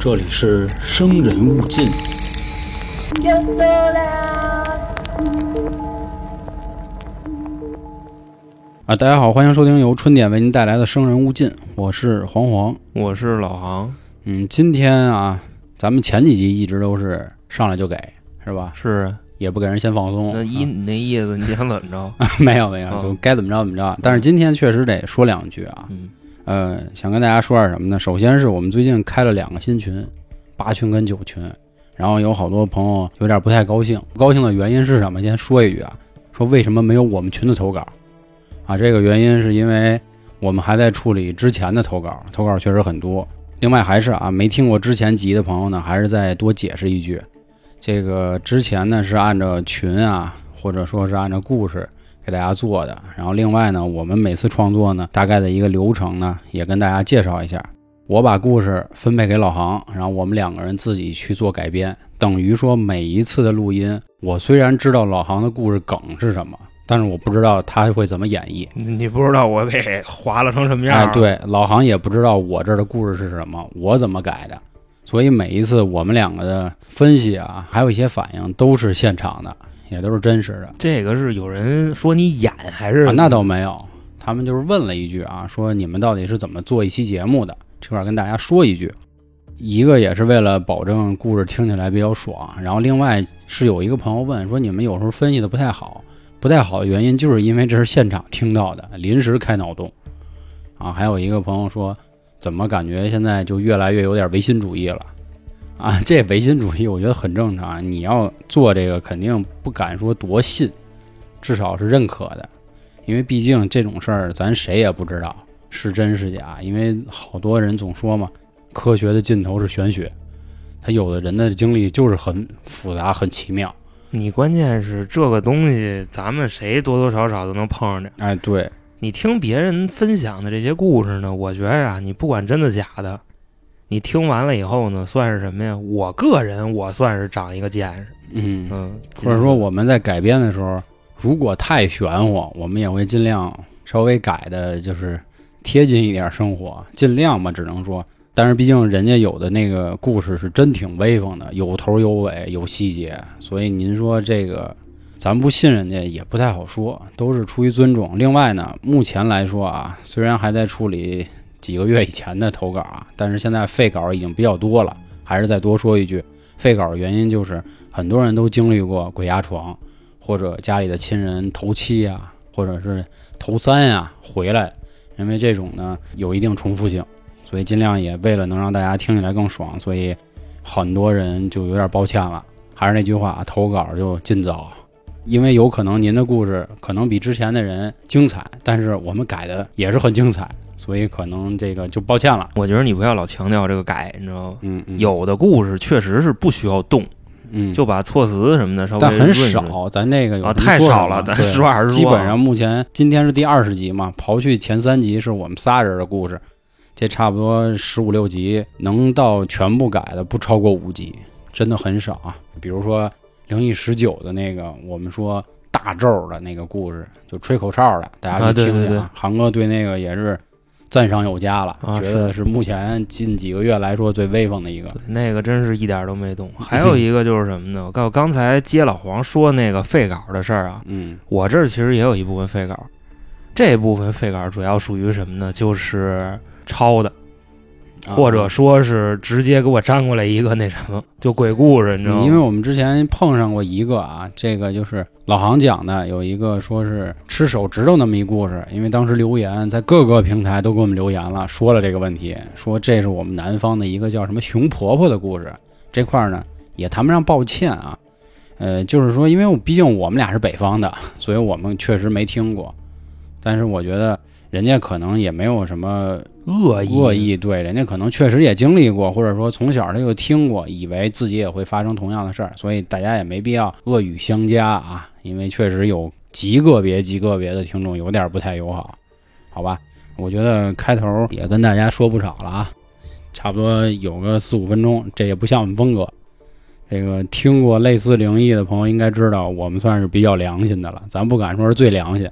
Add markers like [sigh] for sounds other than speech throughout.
这里是生人勿近。啊，大家好，欢迎收听由春点为您带来的《生人勿近》，我是黄黄。我是老航，嗯，今天啊，咱们前几集一直都是上来就给，是吧？是也不给人先放松。那一啊你那意思，你想怎么着？[laughs] 没有没有，嗯就该怎么着怎么着。但是今天确实得说两句啊，嗯呃，想跟大家说点什么呢？首先是我们最近开了两个新群，八群跟九群，然后有好多朋友有点不太高兴，不高兴的原因是什么？先说一句啊，说为什么没有我们群的投稿啊？这个原因是因为我们还在处理之前的投稿，投稿确实很多。另外还是啊，没听过之前集的朋友呢，还是再多解释一句，这个之前呢是按照群啊，或者说是按照故事给大家做的。然后另外呢，我们每次创作呢，大概的一个流程呢，也跟大家介绍一下。我把故事分配给老航，然后我们两个人自己去做改编，等于说每一次的录音，我虽然知道老航的故事梗是什么，但是我不知道他会怎么演绎。你你不知道我给划拉成什么样？哎，，对，老航也不知道我这儿的故事是什么，我怎么改的，所以每一次我们两个的分析啊，还有一些反应都是现场的，也都是真实的。这个是有人说你演还是啊，那倒没有，他们就是问了一句啊，说你们到底是怎么做一期节目的？这块儿跟大家说一句，一个也是为了保证故事听起来比较爽，然后另外是有一个朋友问说你们有时候分析的不太好，不太好的原因就是因为这是现场听到的，临时开脑洞啊。还有一个朋友说，怎么感觉现在就越来越有点唯心主义了？啊，[laughs] 这唯心主义我觉得很正常，你要做这个肯定不敢说多信，至少是认可的。因为毕竟这种事儿咱谁也不知道是真是假，因为好多人总说嘛，科学的尽头是玄学，他有的人的经历就是很复杂、很奇妙。你关键是这个东西，咱们谁多多少少都能碰上点。哎，对，你听别人分享的这些故事呢，我觉得啊，你不管真的假的，你听完了以后呢，算是什么呀？我个人我算是长一个见识，嗯，嗯，或者说我们在改编的时候，如果太玄乎，我们也会尽量稍微改的，就是贴近一点生活，尽量吧，只能说。但是毕竟人家有的那个故事是真挺威风的，有头有尾，有细节，所以您说这个咱不信人家也不太好说，都是出于尊重。另外呢，目前来说啊，虽然还在处理几个月以前的投稿啊，但是现在废稿已经比较多了。还是再多说一句，废稿的原因就是很多人都经历过鬼压床，或者家里的亲人头七呀、或者是头三呀、回来，因为这种呢有一定重复性，所以尽量也为了能让大家听起来更爽，所以很多人就有点抱歉了。还是那句话，投稿就尽早，因为有可能您的故事可能比之前的人精彩，但是我们改的也是很精彩，所以可能这个就抱歉了。我觉得你不要老强调这个改，你知道吗？嗯嗯，有的故事确实是不需要动，嗯，就把措辞什么的稍微但很少，咱这个有啊，太少了，咱 [laughs] 实话实说啊。基本上目前今天是第二十集嘛，刨去前三集是我们仨人的故事，这差不多十五六集能到全部改的不超过五集，真的很少啊。比如说灵异十九的那个，我们说大咒的那个故事，就吹口哨的，大家去听听啊。航哥对那个也是赞赏有加了，啊觉得是目前近几个月来说最威风的一个。那个真是一点都没动。还有一个就是什么呢？我告刚才接老黄说那个废稿的事儿啊，嗯我这儿其实也有一部分废稿，这部分废稿主要属于什么呢？就是抄的，或者说是直接给我粘过来一个那什么，[laughs] 就鬼故事，你知道吗？嗯因为我们之前碰上过一个啊，这个就是老航讲的，有一个说是吃手指头那么一故事。因为当时留言在各个平台都给我们留言了，说了这个问题，说这是我们南方的一个叫什么熊婆婆的故事。这块儿呢也谈不上抱歉啊，呃，就是说，因为我毕竟我们俩是北方的，所以我们确实没听过。但是我觉得人家可能也没有什么恶意恶意，对，人家可能确实也经历过，或者说从小他就听过，以为自己也会发生同样的事儿，所以大家也没必要恶语相加啊，因为确实有极个别、极个别的听众有点不太友好，好吧？我觉得开头也跟大家说不少了啊，差不多有个四五分钟，这也不像我们风格。这个听过类似灵异的朋友应该知道，我们算是比较良心的了，咱不敢说是最良心，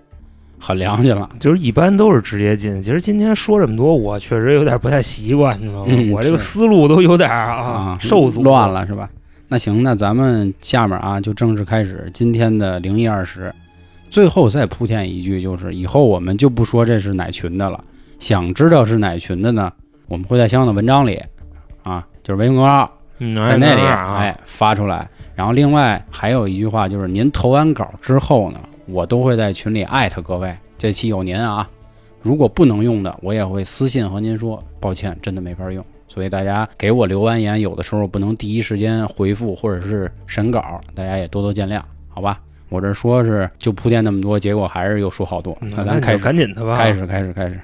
很良心了。就是一般都是直接进。其实今天说这么多，我确实有点不太习惯，你知道吗？嗯我这个思路都有点啊啊，受阻乱。了是吧？那行，那咱们下面啊就正式开始今天的零一二十。最后再铺垫一句，就是以后我们就不说这是哪群的了。想知道是哪群的呢？我们会在相应的文章里啊，就是微信公众号那里啊，哎发出来。然后另外还有一句话，就是您投完稿之后呢，我都会在群里艾特各位，这期有您啊。如果不能用的，我也会私信和您说，抱歉，真的没法用。所以大家给我留完言，有的时候不能第一时间回复或者是审稿，大家也多多见谅，好吧？我这说是就铺垫那么多，结果还是又说好多。嗯那咱开始，赶紧的吧，开始，开始，开始。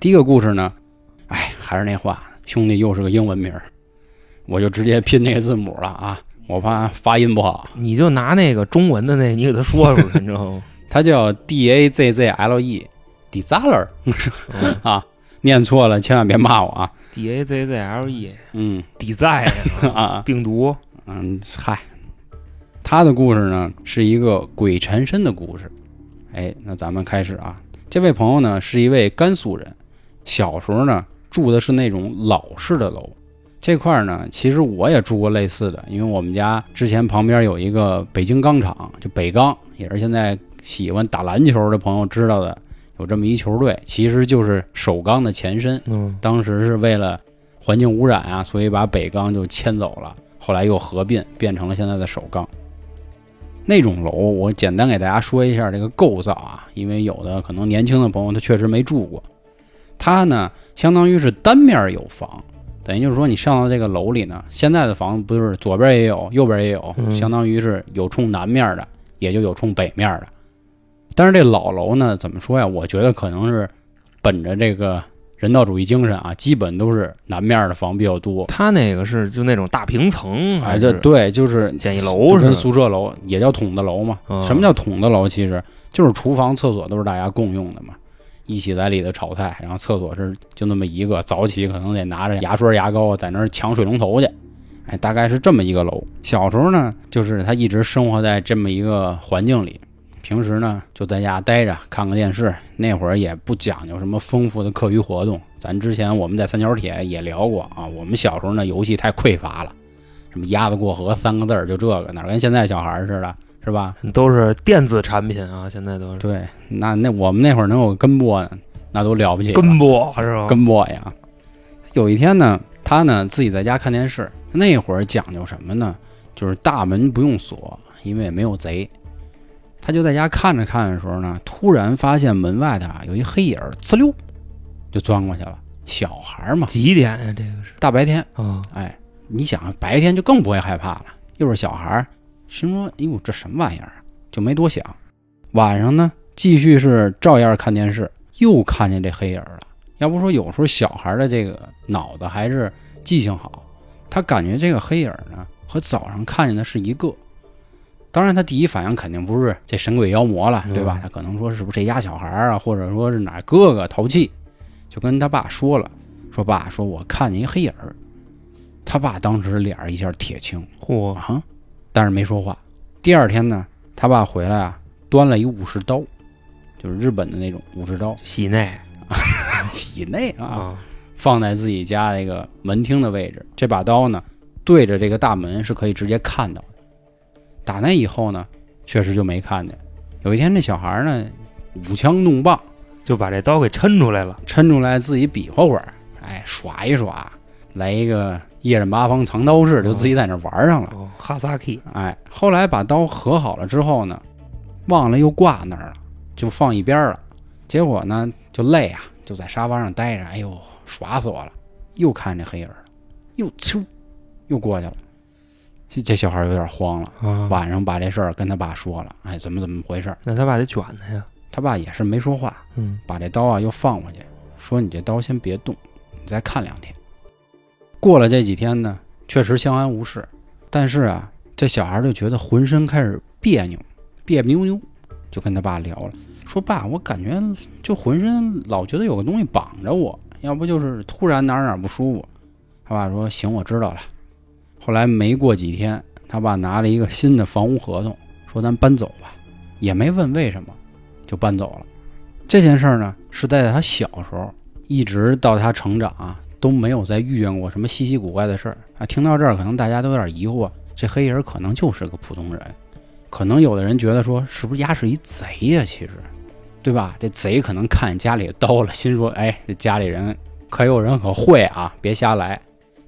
第一个故事呢，哎，还是那话，兄弟又是个英文名儿，我就直接拼那个字母了啊，我怕发音不好。你就拿那个中文的那，你给他说出来，你知道吗？[laughs] 它叫 D A Z Z L E d e z a l e r 嗯啊，念错了千万别骂我啊。D A Z Z L E 嗯抵债啊啊病毒，嗯，嗨，他的故事呢是一个鬼缠身的故事。哎，那咱们开始啊。这位朋友呢是一位甘肃人，小时候呢住的是那种老式的楼。这块儿呢，其实我也住过类似的，因为我们家之前旁边有一个北京钢厂，就北钢，也是现在喜欢打篮球的朋友知道的，有这么一球队，其实就是首钢的前身。嗯，当时是为了环境污染啊，所以把北钢就迁走了，后来又合并变成了现在的首钢。那种楼，我简单给大家说一下这个构造啊，因为有的可能年轻的朋友他确实没住过。它呢，相当于是单面有房，等于就是说你上到这个楼里呢，现在的房子不就是左边也有，右边也有，嗯相当于是有冲南面的，也就有冲北面的。但是这老楼呢，怎么说呀？我觉得可能是本着这个人道主义精神啊，基本都是南面的房比较多。他那个是就那种大平层，哎，对，就是简易楼跟？宿舍楼也叫筒子楼嘛。嗯什么叫筒子楼？其实就是厨房、厕所都是大家共用的嘛，一起在里头炒菜，然后厕所是就那么一个，早起可能得拿着牙刷、牙膏在那儿抢水龙头去。哎，大概是这么一个楼。小时候呢，就是他一直生活在这么一个环境里，平时呢就在家待着，看个电视。那会儿也不讲究什么丰富的课余活动。咱之前我们在三角铁也聊过啊，我们小时候呢游戏太匮乏了，什么鸭子过河三个字儿就这个，哪跟现在小孩似的，是吧？都是电子产品啊，现在都是对，那那我们那会儿能有个跟播，那都了不起了。跟播是吧？跟播呀。有一天呢，他呢自己在家看电视，那会儿讲究什么呢？就是大门不用锁，因为也没有贼。他就在家看着看的时候呢，突然发现门外头啊有一黑影儿，呲溜就钻过去了。小孩儿嘛，几点呀？这个是大白天，啊，哎，你想白天就更不会害怕了，又是小孩儿，心说：“哎呦，这什么玩意儿啊？”就没多想。晚上呢，继续是照样看电视，又看见这黑影了。要不说有时候小孩的这个脑子还是记性好，他感觉这个黑影呢和早上看见的是一个。当然，他第一反应肯定不是这神鬼妖魔了，对吧嗯？他可能说是不是这家小孩儿啊，或者说是哪哥哥淘气，就跟他爸说了，说爸，说我看见一黑影儿。他爸当时脸一下铁青嚯，啊，但是没说话。第二天呢，他爸回来啊，端了一武士刀，就是日本的那种武士刀，喜 [laughs] 内体内啊，啊，放在自己家那个门厅的位置。这把刀呢，对着这个大门是可以直接看到的。打那以后呢，确实就没看见。有一天，这小孩呢，舞枪弄棒，就把这刀给抻出来了。抻出来自己比划会儿，哎，耍一耍，来一个夜刃八方藏刀式，就自己在那玩上了。哦，哈萨克哎，后来把刀合好了之后呢，忘了又挂那儿了，就放一边儿了。结果呢，就累啊，就在沙发上待着，哎呦，耍死我了！又看这黑影儿了，又嗖，又过去了。这这小孩儿有点慌了，啊，晚上把这事儿跟他爸说了，哎，怎么怎么回事儿？那他爸得卷他呀。他爸也是没说话，嗯，把这刀啊又放回去，说你这刀先别动，你再看两天。过了这几天呢，确实相安无事，但是啊，这小孩就觉得浑身开始别扭，别别扭扭，就跟他爸聊了，说爸，我感觉就浑身老觉得有个东西绑着我，要不就是突然哪哪不舒服。他爸说行，我知道了。后来没过几天，他爸拿了一个新的房屋合同，说咱搬走吧，也没问为什么，就搬走了。这件事儿呢，是在他小时候，一直到他成长啊，都没有再遇见过什么稀奇古怪的事儿啊。听到这儿，可能大家都有点疑惑，这黑人可能就是个普通人，可能有的人觉得说，是不是丫是一贼呀？其实，对吧？这贼可能看家里刀了，心说，哎，这家里人可有人可会啊，别瞎来，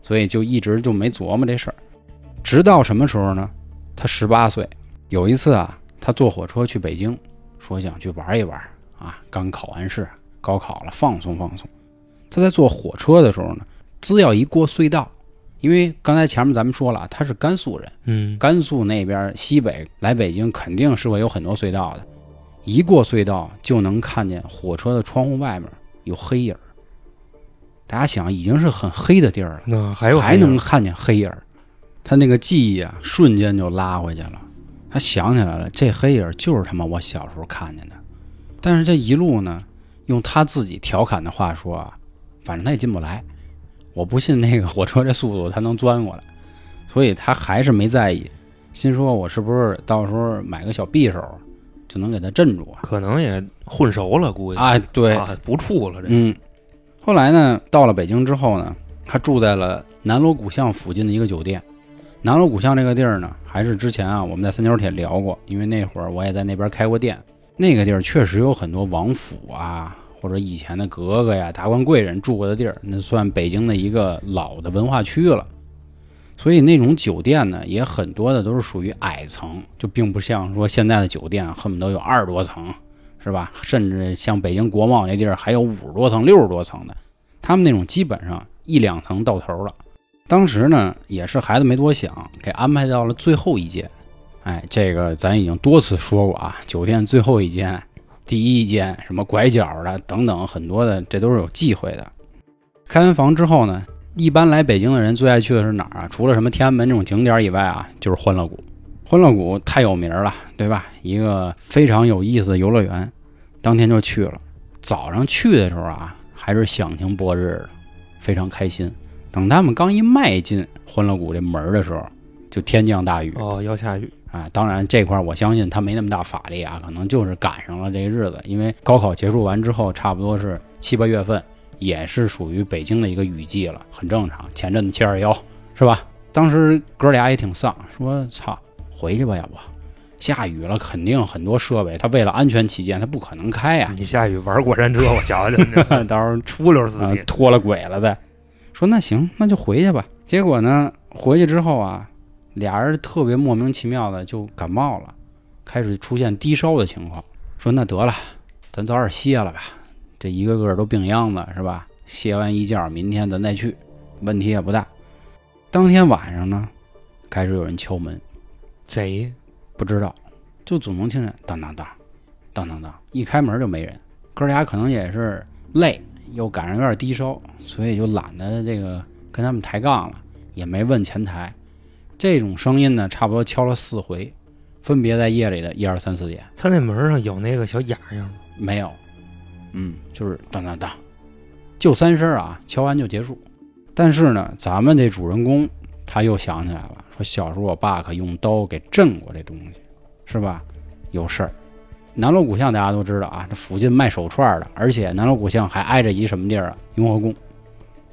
所以就一直就没琢磨这事儿。直到什么时候呢？他十八岁，有一次啊，他坐火车去北京，说想去玩一玩啊，刚考完试，高考了，放松放松。他在坐火车的时候呢，只要一过隧道，因为刚才前面咱们说了，他是甘肃人，嗯，甘肃那边西北来北京肯定是会有很多隧道的，一过隧道就能看见火车的窗户外面有黑影儿。大家想，已经是很黑的地儿了，那还有还能看见黑影儿，他那个记忆啊，瞬间就拉回去了。他想起来了，这黑影儿就是他妈我小时候看见的。但是这一路呢，用他自己调侃的话说啊，反正他也进不来。我不信那个火车这速度他能钻过来，所以他还是没在意，心说我是不是到时候买个小匕首就能给他镇住啊？可能也混熟了，估计啊，对，啊不处了这。嗯，后来呢，到了北京之后呢，他住在了南锣鼓巷附近的一个酒店。南锣鼓巷这个地儿呢，还是之前啊我们在三角铁聊过，因为那会儿我也在那边开过店。那个地儿确实有很多王府啊，或者以前的格格呀、达官贵人住过的地儿，那算北京的一个老的文化区了。所以那种酒店呢，也很多的都是属于矮层，就并不像说现在的酒店恨不得有二十多层，是吧？甚至像北京国贸那地儿还有五十多层、六十多层的，他们那种基本上一两层到头了。当时呢，也是孩子没多想，给安排到了最后一间。哎，这个咱已经多次说过啊，酒店最后一间、第一间，什么拐角的等等，很多的这都是有忌讳的。开完房之后呢，一般来北京的人最爱去的是哪儿啊？除了什么天安门这种景点以外啊，就是欢乐谷。欢乐谷太有名了，对吧？一个非常有意思的游乐园。当天就去了，早上去的时候啊，还是响晴博日的，非常开心。等他们刚一迈进欢乐谷这门的时候，就天降大雨哦，要下雨，啊！当然这块儿我相信他没那么大法力啊，可能就是赶上了这个日子，因为高考结束完之后，差不多是七八月份，也是属于北京的一个雨季了，很正常。前阵子七二幺是吧？当时哥俩也挺丧，说操，回去吧，要不下雨了，肯定很多设备，他为了安全起见，他不可能开呀、你下雨玩过山车，我瞧瞧，[laughs] 到时候出溜司机，啊脱了轨了呗说那行，那就回去吧。结果呢，回去之后啊，俩人特别莫名其妙的就感冒了，开始出现低烧的情况。说那得了，咱早点歇了吧，这一个个都病秧子是吧？歇完一觉，明天咱再去，问题也不大。当天晚上呢，开始有人敲门，谁？不知道，就总能听见当当当，当当当，一开门就没人。哥俩可能也是累，又赶上有点低烧，所以就懒得这个跟他们抬杠了，也没问前台。这种声音呢，差不多敲了四回，分别在夜里的一二三四点。他那门上有那个小哑样吗？没有，嗯，就是当当当，就三声啊，敲完就结束。但是呢，咱们这主人公他又想起来了，说小时候我爸可用刀给震过这东西，是吧？有事儿。南锣鼓巷大家都知道啊，这附近卖手串的，而且南锣鼓巷还挨着一什么地儿啊？雍和宫，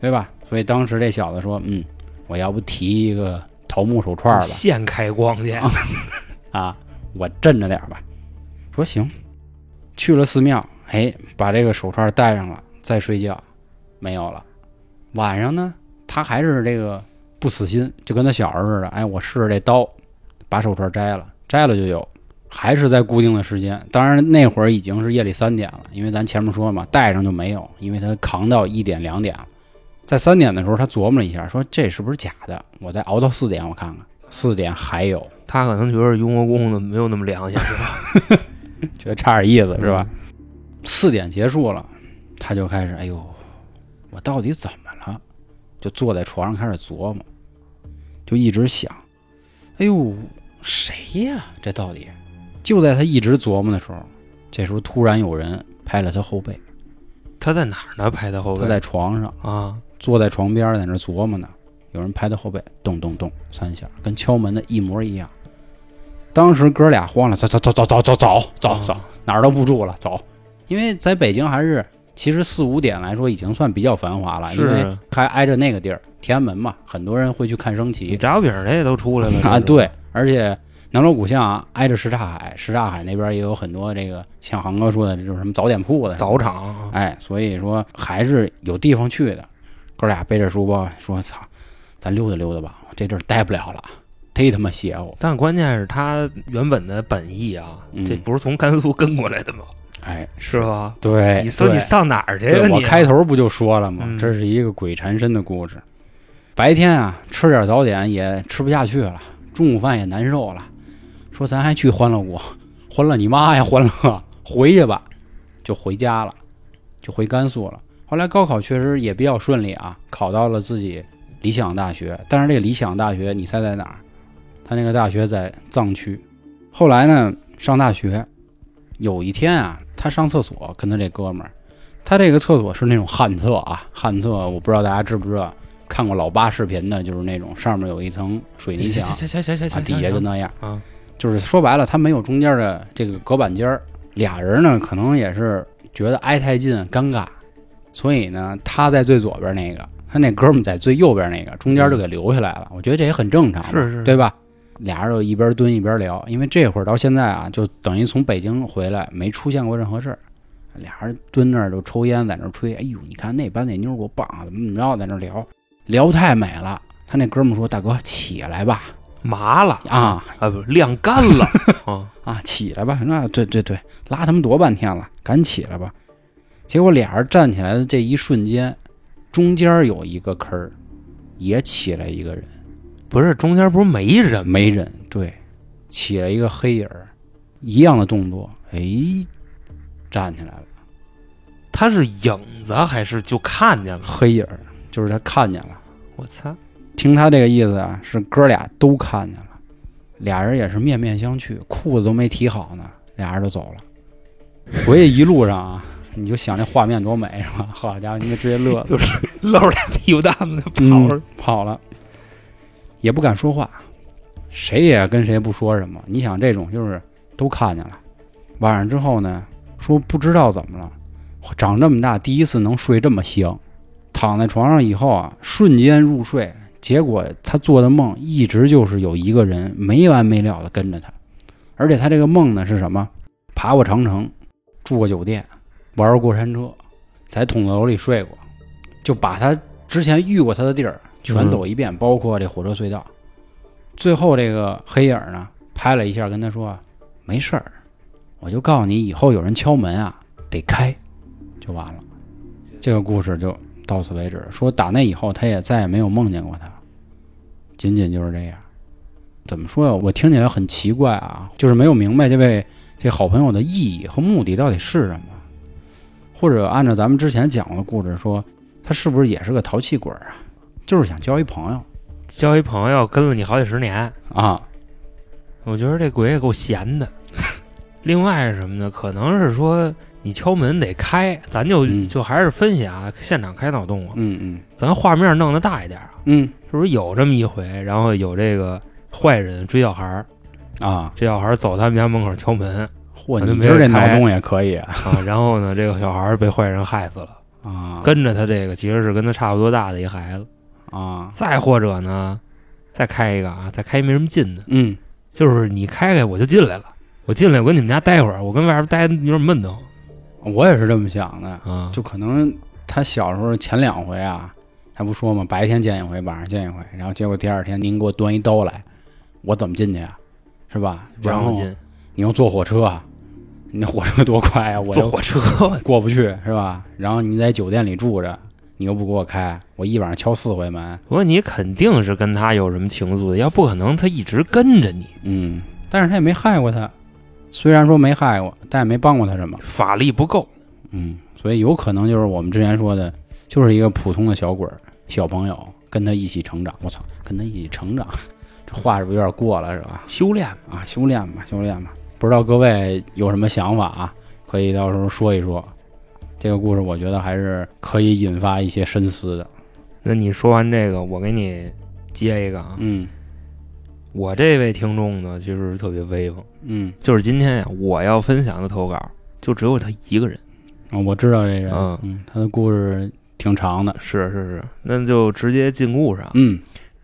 对吧？所以当时这小子说，嗯，我要不提一个桃木手串吧？现开光去，啊，我镇着点儿吧。说行，去了寺庙，哎，把这个手串戴上了，再睡觉，没有了。晚上呢，他还是这个不死心，就跟他小时候似的，哎，我试试这刀，把手串摘了，摘了就有，还是在固定的时间。当然那会儿已经是夜里三点了，因为咱前面说嘛，戴上就没有，因为他扛到一点两点了。在三点的时候，他琢磨了一下，说这是不是假的？我再熬到四点，我看看，四点还有。他可能觉得雍和宫的没有那么良心，是吧？[laughs] 觉得差点意思是吧？四点结束了，他就开始，哎呦，我到底怎么了？就坐在床上开始琢磨，就一直想，哎呦，谁呀？这到底？就在他一直琢磨的时候，这时候突然有人拍了他后背，他在哪儿呢？拍他后背？他在床上啊，坐在床边，在那琢磨呢。有人拍他后背，咚咚咚三下，跟敲门的一模一样。当时哥俩慌了，走走走走走走走走走，哪儿都不住了，走。因为在北京还是其实四五点来说已经算比较繁华了，因为还挨着那个地儿，天安门嘛，很多人会去看升旗炸油饼这也都出来了啊。对，而且南锣鼓巷啊挨着什刹海，什刹海那边也有很多这个像航哥说的，这就是什么早点铺的早。场，哎，所以说还是有地方去的。哥俩背着书包说：“操，咱溜达溜达吧，这地儿待不了了，忒他妈邪乎。但关键是他原本的本意啊，嗯这不是从甘肃跟过来的吗？”哎，是吧？对，你说你上哪儿去我开头不就说了吗？嗯这是一个鬼缠身的故事。白天啊，吃点早点也吃不下去了，中午饭也难受了，说咱还去欢乐谷，欢乐你妈呀，欢乐，回去吧，就回家了，就回甘肃了。后来高考确实也比较顺利啊，考到了自己理想大学。但是这个理想大学，你猜在哪儿？他那个大学在藏区。后来呢，上大学，有一天啊，他上厕所，跟他这哥们儿，他这个厕所是那种旱厕啊，旱厕我不知道大家知不知道，看过老八视频的，就是那种上面有一层水泥墙，行行行行啊，行，底下就那样，啊，就是说白了，他没有中间的这个隔板间儿，俩人呢可能也是觉得挨太近尴尬，所以呢，他在最左边那个，他那哥们儿在最右边那个，中间就给留下来了。我觉得这也很正常，是是对吧？俩人就一边蹲一边聊，因为这会儿到现在啊，就等于从北京回来没出现过任何事儿。俩人蹲那儿就抽烟，在那儿吹。哎呦，你看那班那妞儿多棒啊，怎么怎么着，在那儿聊，聊太美了。他那哥们儿说：“大哥，起来吧，麻了啊啊，不晾干了啊，啊，起来吧！那对对对，拉他们多半天了，赶紧起来吧。结果俩人站起来的这一瞬间，中间有一个坑儿，也起来一个人，不是中间不是没人？没人，对，起了一个黑影儿，一样的动作，哎，站起来了，他是影子还是就看见了？黑影儿就是他看见了。我操！听他这个意思啊，是哥俩都看见了，俩人也是面面相觑，裤子都没提好呢，俩人就走了。回去一路上啊，你就想这画面多美是吧？好家伙，你就直接乐了，就是，露着俩屁股蛋子跑嗯了，跑了，也不敢说话，谁也跟谁不说什么。你想这种就是都看见了，晚上之后呢，说不知道怎么了，长这么大第一次能睡这么香，躺在床上以后啊，瞬间入睡。结果他做的梦一直就是有一个人没完没了的跟着他，而且他这个梦呢是什么？爬过长城，住过酒店，玩过山车，在筒子楼里睡过，就把他之前遇过他的地儿全走一遍，包括这火车隧道。最后这个黑影呢拍了一下，跟他说：“没事儿，我就告诉你，以后有人敲门啊，得开，就完了。”这个故事就到此为止。说打那以后，他也再也没有梦见过他，仅仅就是这样。怎么说呀？我听起来很奇怪啊，就是没有明白这位这好朋友的意义和目的到底是什么，或者按照咱们之前讲过的故事说，他是不是也是个淘气鬼啊？就是想交一朋友交一朋友跟了你好几十年，啊。我觉得这鬼也够闲的。另外是什么呢？可能是说你敲门得开，咱就、嗯就还是分析啊，现场开脑洞啊，嗯嗯咱画面弄得大一点啊，嗯是不是有这么一回？然后有这个坏人追小孩儿，啊，这小孩儿走他们家门口敲门嚯，我就没你今儿这脑洞也可以然后呢，这个小孩儿被坏人害死了，[laughs] 啊跟着他这个其实是跟他差不多大的一孩子。啊再或者呢，再开一个啊，再开一没什么劲的，嗯就是你开开我就进来了，我进来我跟你们家待会儿，我跟外边待有点闷得慌我也是这么想的，啊，就可能他小时候前两回啊，还不说嘛，白天见一回，晚上见一回，然后结果第二天您给我端一刀来，我怎么进去啊？是吧？然后你又坐火车，啊，你那火车多快啊！我又坐火车，过不去是吧？然后你在酒店里住着，你又不给我开，我一晚上敲四回门，我说你肯定是跟他有什么情愫的，要不可能他一直跟着你，嗯，但是他也没害过他，虽然说没害过，但也没帮过他什么，法力不够。嗯，所以有可能就是我们之前说的，就是一个普通的小鬼儿、小朋友，跟他一起成长。我操，跟他一起成长，[laughs] 这话是不是有点过了，是吧？修炼啊，修炼吧，修炼吧。不知道各位有什么想法啊？可以到时候说一说。这个故事我觉得还是可以引发一些深思的。那你说完这个，我给你接一个啊。嗯我这位听众呢，其实是特别威风，嗯就是今天呀，我要分享的投稿就只有他一个人，啊我知道这人，嗯嗯，他的故事挺长的，是是是，那就直接进故事啊。嗯，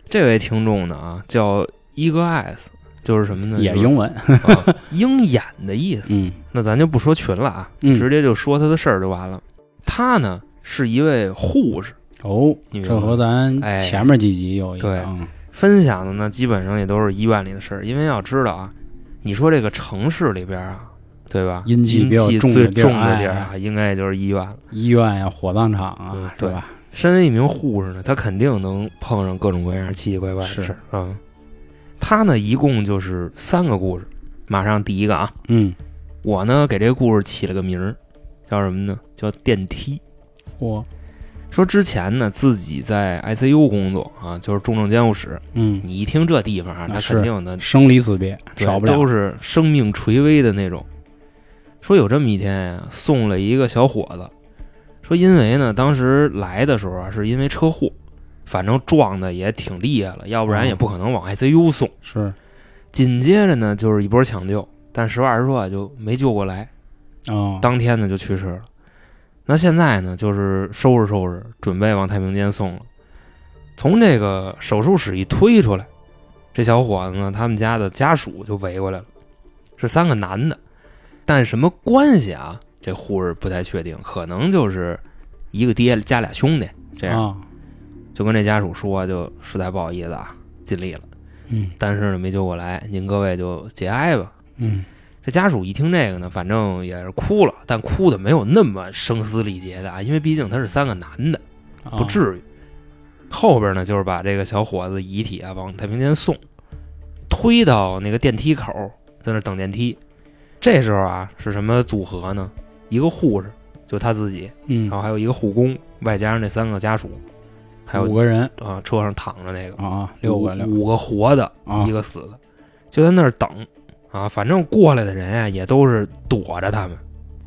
这位听众呢啊，叫一个 S，就是什么呢？就是也英文，啊鹰眼的意思。嗯那咱就不说群了啊，嗯，直接就说他的事儿就完了。他呢是一位护士，哦，这和咱哎前面几集有一对样，分享的呢基本上也都是医院里的事儿。因为要知道啊，你说这个城市里边啊，对吧？阴气比较重的地儿重的地儿哎啊，应该也就是医院了。医院呀、火葬场啊嗯，是吧？身为一名护士呢，他肯定能碰上各种各样奇奇怪怪的事儿。嗯，他呢一共就是三个故事，马上第一个啊，嗯，我呢给这个故事起了个名儿，叫什么呢？叫电梯。嚯，说之前呢自己在 ICU 工作啊，就是重症监护室。嗯，你一听这地方啊，那肯定的生离死别少不了，都是生命垂危的那种。说有这么一天呀、送了一个小伙子，说因为呢当时来的时候啊，是因为车祸，反正撞的也挺厉害了，要不然也不可能往 ICU 送。是紧接着呢就是一波抢救，但实话实说啊，就没救过来，哦，当天呢就去世了。那现在呢，就是收拾收拾，准备往太平间送了。从这个手术室一推出来，这小伙子呢，他们家的家属就围过来了，是三个男的，但什么关系啊？这护士不太确定，可能就是一个爹加俩兄弟这样。啊，就跟这家属说，就实在不好意思啊，尽力了，嗯但是呢没救过来，您各位就节哀吧。嗯，这家属一听这个呢，反正也是哭了，但哭的没有那么声嘶力竭的啊，因为毕竟他是三个男的，啊不至于。后边呢，就是把这个小伙子遗体啊往太平间送，推到那个电梯口，在那等电梯。这时候啊，是什么组合呢？一个护士，就他自己，嗯然后还有一个护工，外加上这三个家属，还有五个人啊车上躺着那个啊，六个六五五个活的，啊一个死的，就在那儿等啊。反正过来的人啊，也都是躲着他们，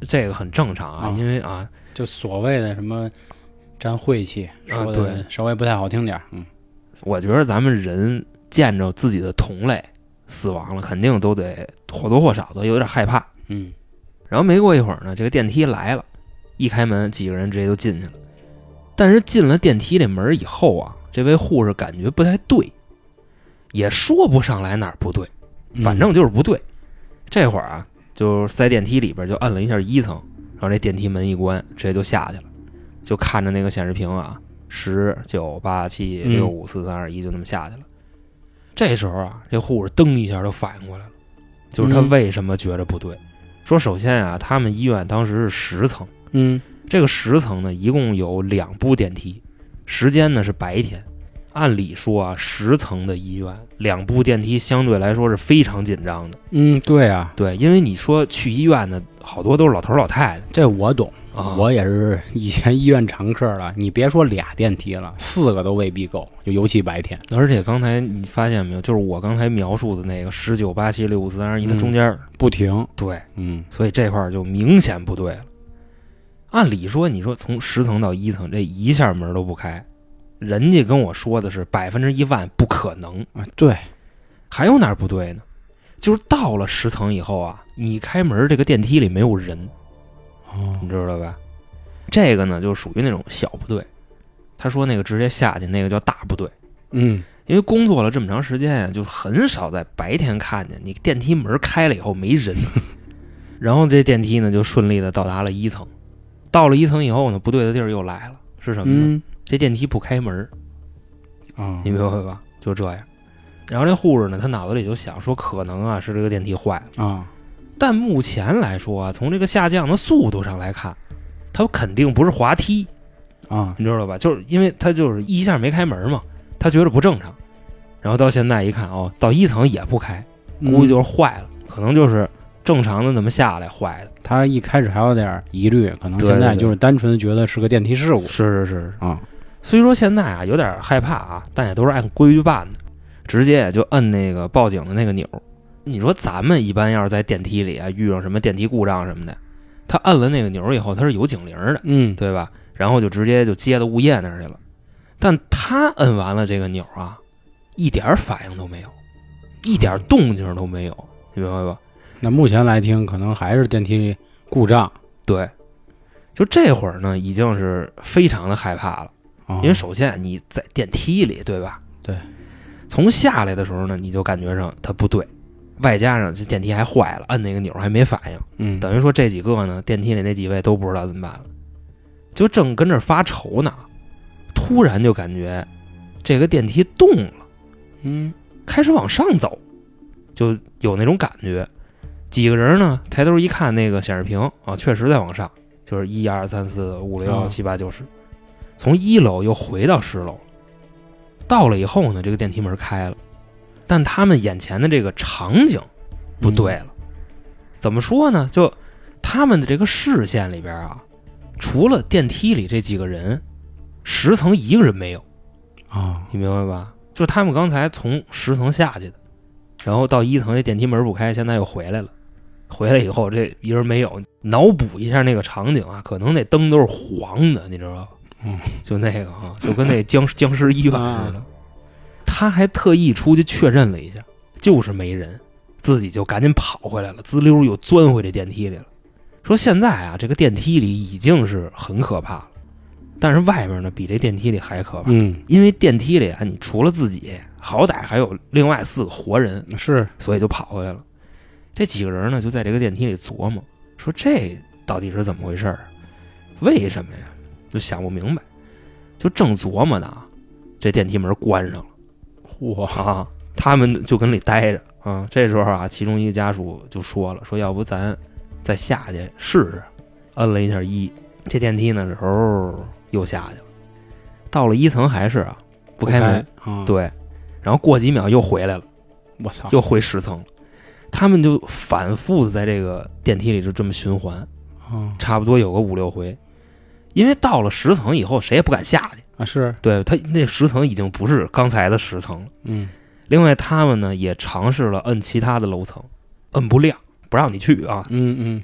这个很正常啊，啊因为啊，就所谓的什么沾晦气，说的啊对稍微不太好听点儿，嗯我觉得咱们人见着自己的同类死亡了，肯定都得或多或少的有点害怕。嗯然后没过一会儿呢，这个电梯来了，一开门，几个人直接就进去了。但是进了电梯这门以后啊，这位护士感觉不太对，也说不上来哪儿不对，嗯反正就是不对。这会儿啊，就在电梯里边就按了一下一层，然后这电梯门一关，直接就下去了，就看着那个显示屏啊，十九八七嗯六五四三二一，就那么下去了。这时候啊，这护士噔一下就反应过来了，就是他嗯为什么觉着不对。说首先啊，他们医院当时是十层，嗯这个十层呢一共有两部电梯，时间呢是白天。按理说啊，十层的医院两部电梯相对来说是非常紧张的。嗯，对啊，对，因为你说去医院的好多都是老头儿老太太这我懂，啊，我也是以前医院常客了。你别说俩电梯了，四个都未必够，就尤其白天。而且刚才你发现没有，就是我刚才描述的那个十九八七六五四三二一，它嗯中间儿、不停，对，嗯所以这块儿就明显不对了。按理说，你说从十层到一层，这一下门都不开，人家跟我说的是百分之一万不可能。啊，对，还有哪儿不对呢？就是到了十层以后啊，你开门，这个电梯里没有人，哦你知道吧？这个呢，就属于那种小不对。他说那个直接下去，那个叫大不对。嗯因为工作了这么长时间呀，就很少在白天看见你电梯门开了以后没人，[laughs] 然后这电梯呢就顺利的到达了一层。到了一层以后呢，不对的地儿又来了，是什么呢？嗯这电梯不开门，啊你明白吧？就这样。然后这护士呢，他脑子里就想说，可能啊是这个电梯坏了，啊但目前来说啊，从这个下降的速度上来看，它肯定不是滑梯，啊你知道吧？就是因为它就是一下没开门嘛，他觉得不正常。然后到现在一看，哦，到一层也不开，估计就是坏了，可能就是正常的那么下来坏的。他一开始还有点疑虑，可能现在就是单纯觉得是个电梯事故是是是，啊。虽说现在啊有点害怕啊，但也都是按规矩办的，直接也就摁那个报警的那个钮。你说咱们一般要是在电梯里啊遇上什么电梯故障什么的，他摁了那个钮以后，他是有警铃的，嗯对吧？然后就直接就接到物业那儿去了。但他摁完了这个钮啊，一点儿反应都没有，一点儿动静都没有，你明白吧？那目前来听，可能还是电梯故障。对，就这会儿呢，已经是非常的害怕了，啊因为首先你在电梯里，对吧？对。从下来的时候呢，你就感觉上它不对，外加上这电梯还坏了，摁那个钮还没反应，嗯，等于说这几个呢，电梯里那几位都不知道怎么办了，就正跟这儿发愁呢，突然就感觉这个电梯动了，嗯开始往上走，就有那种感觉。几个人呢，抬头一看那个显示屏啊，确实在往上，就是一二三四五六啊七八九十，从一楼又回到十楼。到了以后呢，这个电梯门开了，但他们眼前的这个场景不对了。怎么说呢？就他们的这个视线里边啊，除了电梯里这几个人，十层一个人没有，啊，你明白吧？就是他们刚才从十层下去的，然后到一层这电梯门不开，现在又回来了。回来以后这一人没有，脑补一下那个场景啊，可能那灯都是黄的，你知道吧？嗯，就那个啊，就跟那僵尸僵尸医院似的啊。他还特意出去确认了一下，就是没人，自己就赶紧跑回来了，滋溜又钻回这电梯里了。说现在啊，这个电梯里已经是很可怕了，但是外面呢比这电梯里还可怕，嗯因为电梯里啊，你除了自己，好歹还有另外四个活人，是所以就跑回来了。这几个人呢，就在这个电梯里琢磨，说这到底是怎么回事儿？为什么呀？就想不明白，就正琢磨呢啊，这电梯门关上了。嚯啊，他们就跟里待着啊。这时候啊，其中一个家属就说了，说要不咱再下去试试。摁了一下一，这电梯呢，然后又下去了。到了一层还是啊，不开门。啊，对，然后过几秒又回来了，我操，又回十层了。他们就反复的在这个电梯里就这么循环，啊差不多有个五六回。因为到了十层以后，谁也不敢下去。啊是，对他那十层已经不是刚才的十层了。嗯另外，他们呢也尝试了摁其他的楼层，摁不亮，不让你去啊。嗯嗯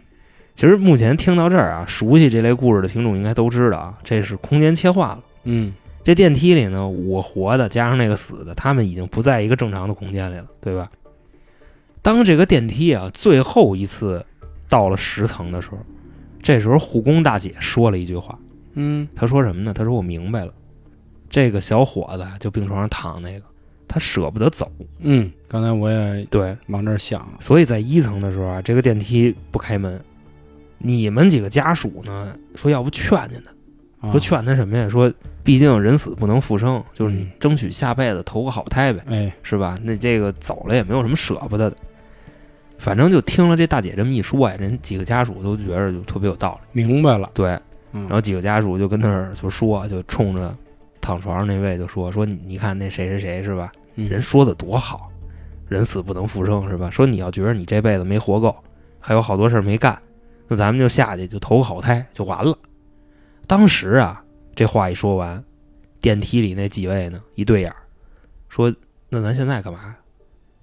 其实目前听到这儿啊，熟悉这类故事的听众应该都知道啊，这是空间切换了。嗯这电梯里呢，我活的加上那个死的，他们已经不在一个正常的空间里了，对吧？当这个电梯啊最后一次到了十层的时候，这时候护工大姐说了一句话，嗯。她说什么呢？她说我明白了，这个小伙子啊就病床上躺那个，他舍不得走，嗯，刚才我也对，往这儿想了，所以在一层的时候啊，这个电梯不开门，你们几个家属呢说要不劝劝他，啊。说劝他什么呀？说毕竟人死不能复生，就是你嗯。争取下辈子投个好胎呗，哎，是吧？那这个走了也没有什么舍不得的。反正就听了这大姐这么一说呀，人几个家属都觉着就特别有道理。明白了，对，嗯然后几个家属就跟那儿就说，就冲着躺床上那位就说说你你看那谁谁谁是吧？嗯人说的多好，人死不能复生是吧？说你要觉得你这辈子没活够，还有好多事儿没干，那咱们就下去就投个好胎就完了。当时啊，这话一说完，电梯里那几位呢一对眼儿，说那咱现在干嘛呀？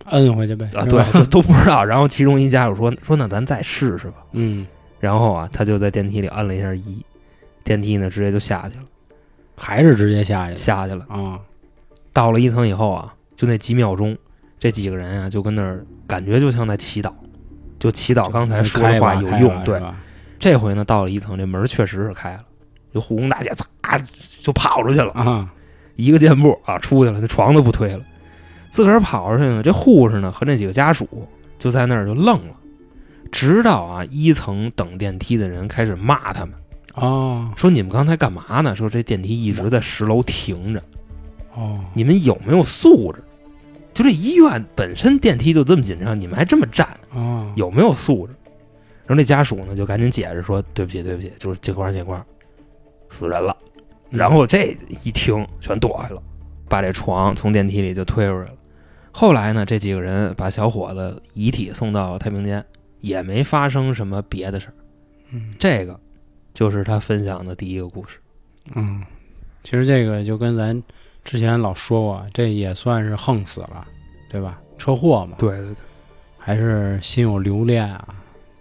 摁回去呗，啊，对，都不知道。然后其中一家属说说那咱再试试吧。嗯，然后啊，他就在电梯里按了一下一，电梯呢直接就下去了，还是直接下去了下去了。啊，到了一层以后啊，就那几秒钟，这几个人啊就跟那儿感觉就像在祈祷，就祈祷刚才说的话有用。对，这回呢到了一层，这门确实是开了，就护工大姐嚓就跑出去了，啊，一个箭步啊出去了，那床都不推了，自个儿跑出去呢。这护士呢和那几个家属就在那儿就愣了，直到啊一层等电梯的人开始骂他们，哦说你们刚才干嘛呢？说这电梯一直在十楼停着。哦，你们有没有素质？就这医院本身电梯就这么紧张，你们还这么站，哦，有没有素质？然后那家属呢就赶紧解释说：“对不起，对不起，就是警官，警官，死人了。”嗯然后这一听全躲开了，把这床从电梯里就推出来了。后来呢，这几个人把小伙子遗体送到太平间，也没发生什么别的事儿。嗯这个就是他分享的第一个故事。嗯，其实这个就跟咱之前老说过，这也算是横死了，对吧？车祸嘛，对对对，还是心有留恋啊，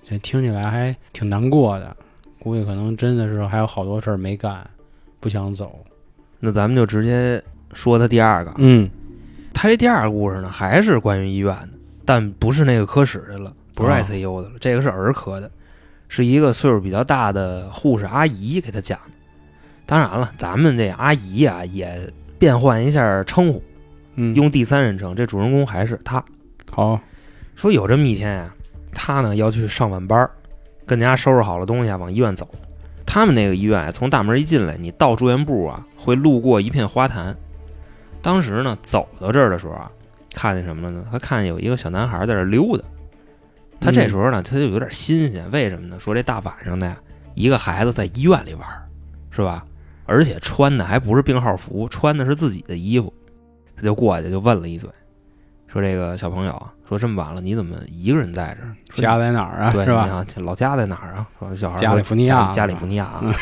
这听起来还挺难过的。估计可能真的是还有好多事儿没干，不想走。那咱们就直接说他第二个。嗯他这第二个故事呢，还是关于医院的，但不是那个科室的了，不是哦 ICU 的了，这个是儿科的，是一个岁数比较大的护士阿姨给他讲的。当然了，咱们这阿姨啊也变换一下称呼，嗯，用第三人称。这主人公还是他。好，说有这么一天呀、他呢要去上晚班儿，跟家收拾好了东西啊，往医院走。他们那个医院啊，从大门一进来，你到住院部啊，会路过一片花坛。当时呢，走到这儿的时候啊，看见什么了呢？他看见有一个小男孩在这溜达。他这时候呢，他就有点新鲜，为什么呢？说这大晚上的呀，一个孩子在医院里玩，是吧？而且穿的还不是病号服，穿的是自己的衣服。他就过去就问了一嘴，说：“这个小朋友啊，说这么晚了，你怎么一个人在这儿？说家在哪儿啊？对，是吧？老家在哪儿啊？说小孩加利福尼亚加加利福尼亚啊。嗯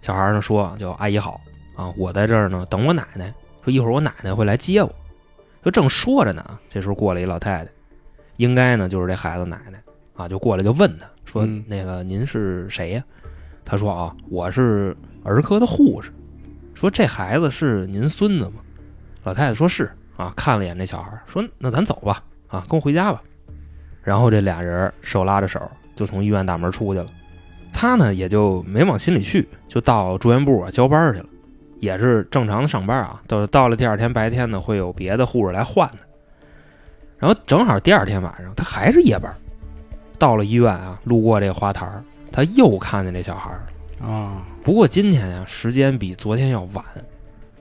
小孩呢说：“叫阿姨好啊，我在这儿呢，等我奶奶。说一会儿我奶奶会来接我。就正说着呢，这时候过来一老太太，应该呢就是这孩子奶奶啊，就过来就问他说：嗯那个您是谁呀？他说啊，我是儿科的护士。说这孩子是您孙子吗？老太太说是啊，看了一眼这小孩，说那咱走吧啊，跟我回家吧。然后这俩人手拉着手就从医院大门出去了。他呢也就没往心里去，就到住院部啊交班去了，也是正常的上班啊。到到了第二天白天呢，会有别的护士来换的。然后正好第二天晚上，他还是夜班，到了医院啊，路过这个花坛儿，他又看见这小孩。啊，不过今天呀，时间比昨天要晚。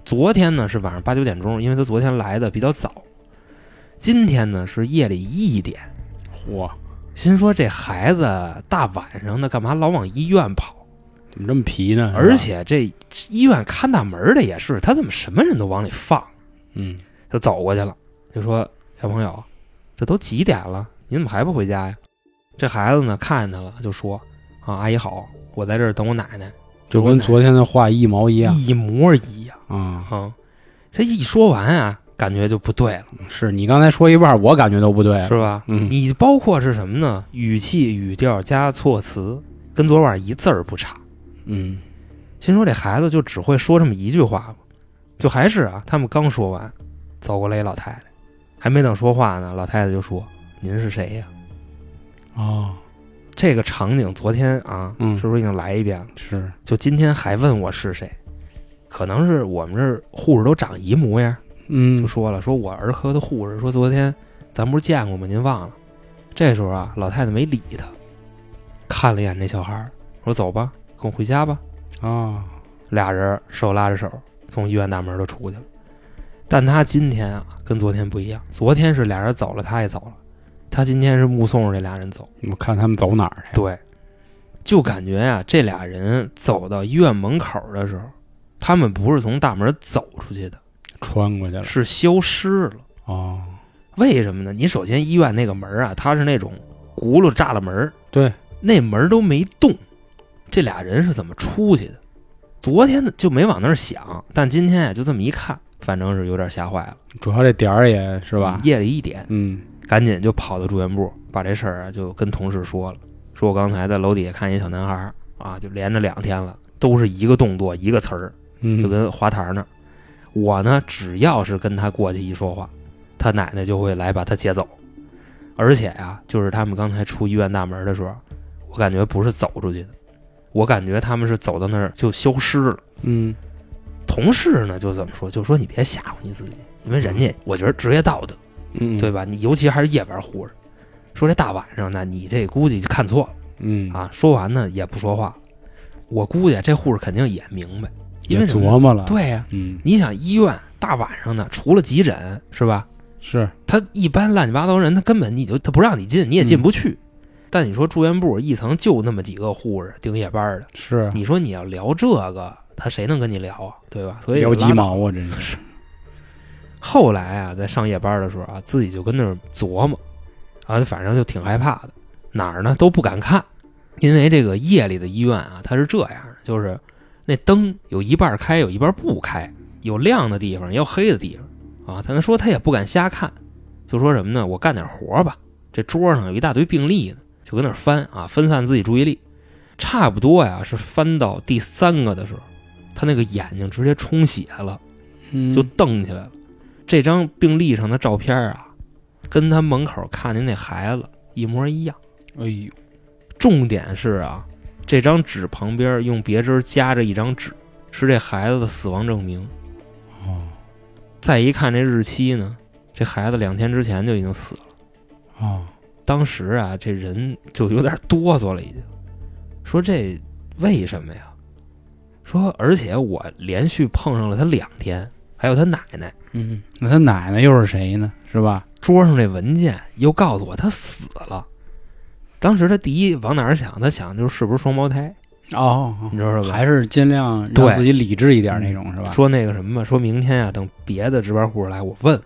昨天呢是晚上八九点钟，因为他昨天来的比较早。今天呢是夜里一点，嚯，心说这孩子大晚上的干嘛老往医院跑？怎么这么皮呢？而，且这医院看大门的也是，他怎么什么人都往里放？嗯，就走过去了，就说：“小朋友，这都几点了，你怎么还不回家呀？”这孩子呢看见他了，就说：“啊，阿姨好，我在这儿等我奶奶。”就跟昨天的话一毛一样一模一样啊。啊！这一说完啊，感觉就不对了，是你刚才说一半，我感觉都不对，是吧？嗯你包括是什么呢？语气、语调加措辞，跟昨晚一字儿不差。嗯，心说这孩子就只会说这么一句话吗？就还是啊，他们刚说完，走过来一老太太，还没等说话呢，老太太就说：“您是谁呀、哦，这个场景昨天啊，嗯是不是已经来一遍了？是，就今天还问我是谁？可能是我们这儿护士都长一模样，嗯就，说了，说我儿科的护士，说昨天咱不是见过吗？您忘了？这时候啊，老太太没理他，看了一眼这小孩儿，说走吧，跟我回家吧。啊，俩人手拉着手从医院大门都出去了。但他今天啊，跟昨天不一样，昨天是俩人走了，他也走了，他今天是目送着这俩人走。我看他们走哪儿去？对，就感觉呀、这俩人走到医院门口的时候，他们不是从大门走出去的，穿过去了。是消失了。哦，为什么呢？你首先医院那个门啊，它是那种轱辘栅栏门，对，那门都没动，这俩人是怎么出去的？昨天呢就没往那儿想，但今天呀就这么一看，反正是有点吓坏了，主要这点儿也是吧？夜里一点，嗯，赶紧就跑到住院部，把这事儿啊就跟同事说了，说我刚才在楼底下看一小男孩儿啊，就连着两天了，都是一个动作一个词儿，嗯，就跟花坛那儿。我呢，只要是跟他过去一说话，他奶奶就会来把他接走。而且呀、就是他们刚才出医院大门的时候，我感觉不是走出去的，我感觉他们是走到那儿就消失了。嗯同事呢就怎么说，就说你别吓唬你自己，因为人家我觉得职业道德，嗯，对吧？你尤其还是夜班护士，说这大晚上的，你这估计就看错了嗯，啊。说完呢也不说话，我估计这护士肯定也明白，因为琢磨了。，对呀、嗯，你想医院大晚上的，除了急诊是吧？是，他一般乱七八糟人，他根本你就他不让你进，你也进嗯不去。但你说住院部一层就那么几个护士盯夜班的，是，你说你要聊这个，他谁能跟你聊啊？对吧？所以聊鸡毛啊，真是。后来啊，在上夜班的时候啊，自己就跟那儿琢磨，啊，反正就挺害怕的，哪儿呢都不敢看，因为这个夜里的医院啊，它是这样的，就是那灯有一半开，有一半不开，有亮的地方，也有黑的地方啊。他说他也不敢瞎看，就说什么呢？我干点活吧。这桌上有一大堆病历呢，就跟那翻啊，分散自己注意力。差不多呀，是翻到第三个的时候，他那个眼睛直接充血了。嗯，就瞪起来了。这张病历上的照片啊，跟他门口看见那孩子一模一样，哎呦，重点是啊，这张纸旁边用别针夹着一张纸，是这孩子的死亡证明。哦再一看这日期呢，这孩子两天之前就已经死了。哦，当时啊，这人就有点哆嗦了，已经说这为什么呀？说而且我连续碰上了他两天，还有他奶奶嗯，那他奶奶又是谁呢？是吧？桌上这文件又告诉我他死了。当时他第一往哪儿想？他想就是是不是双胞胎，哦，你知道吧？还是尽量对让自己理智一点那种，是吧？说那个什么，说明天啊，等别的值班护士来，我问。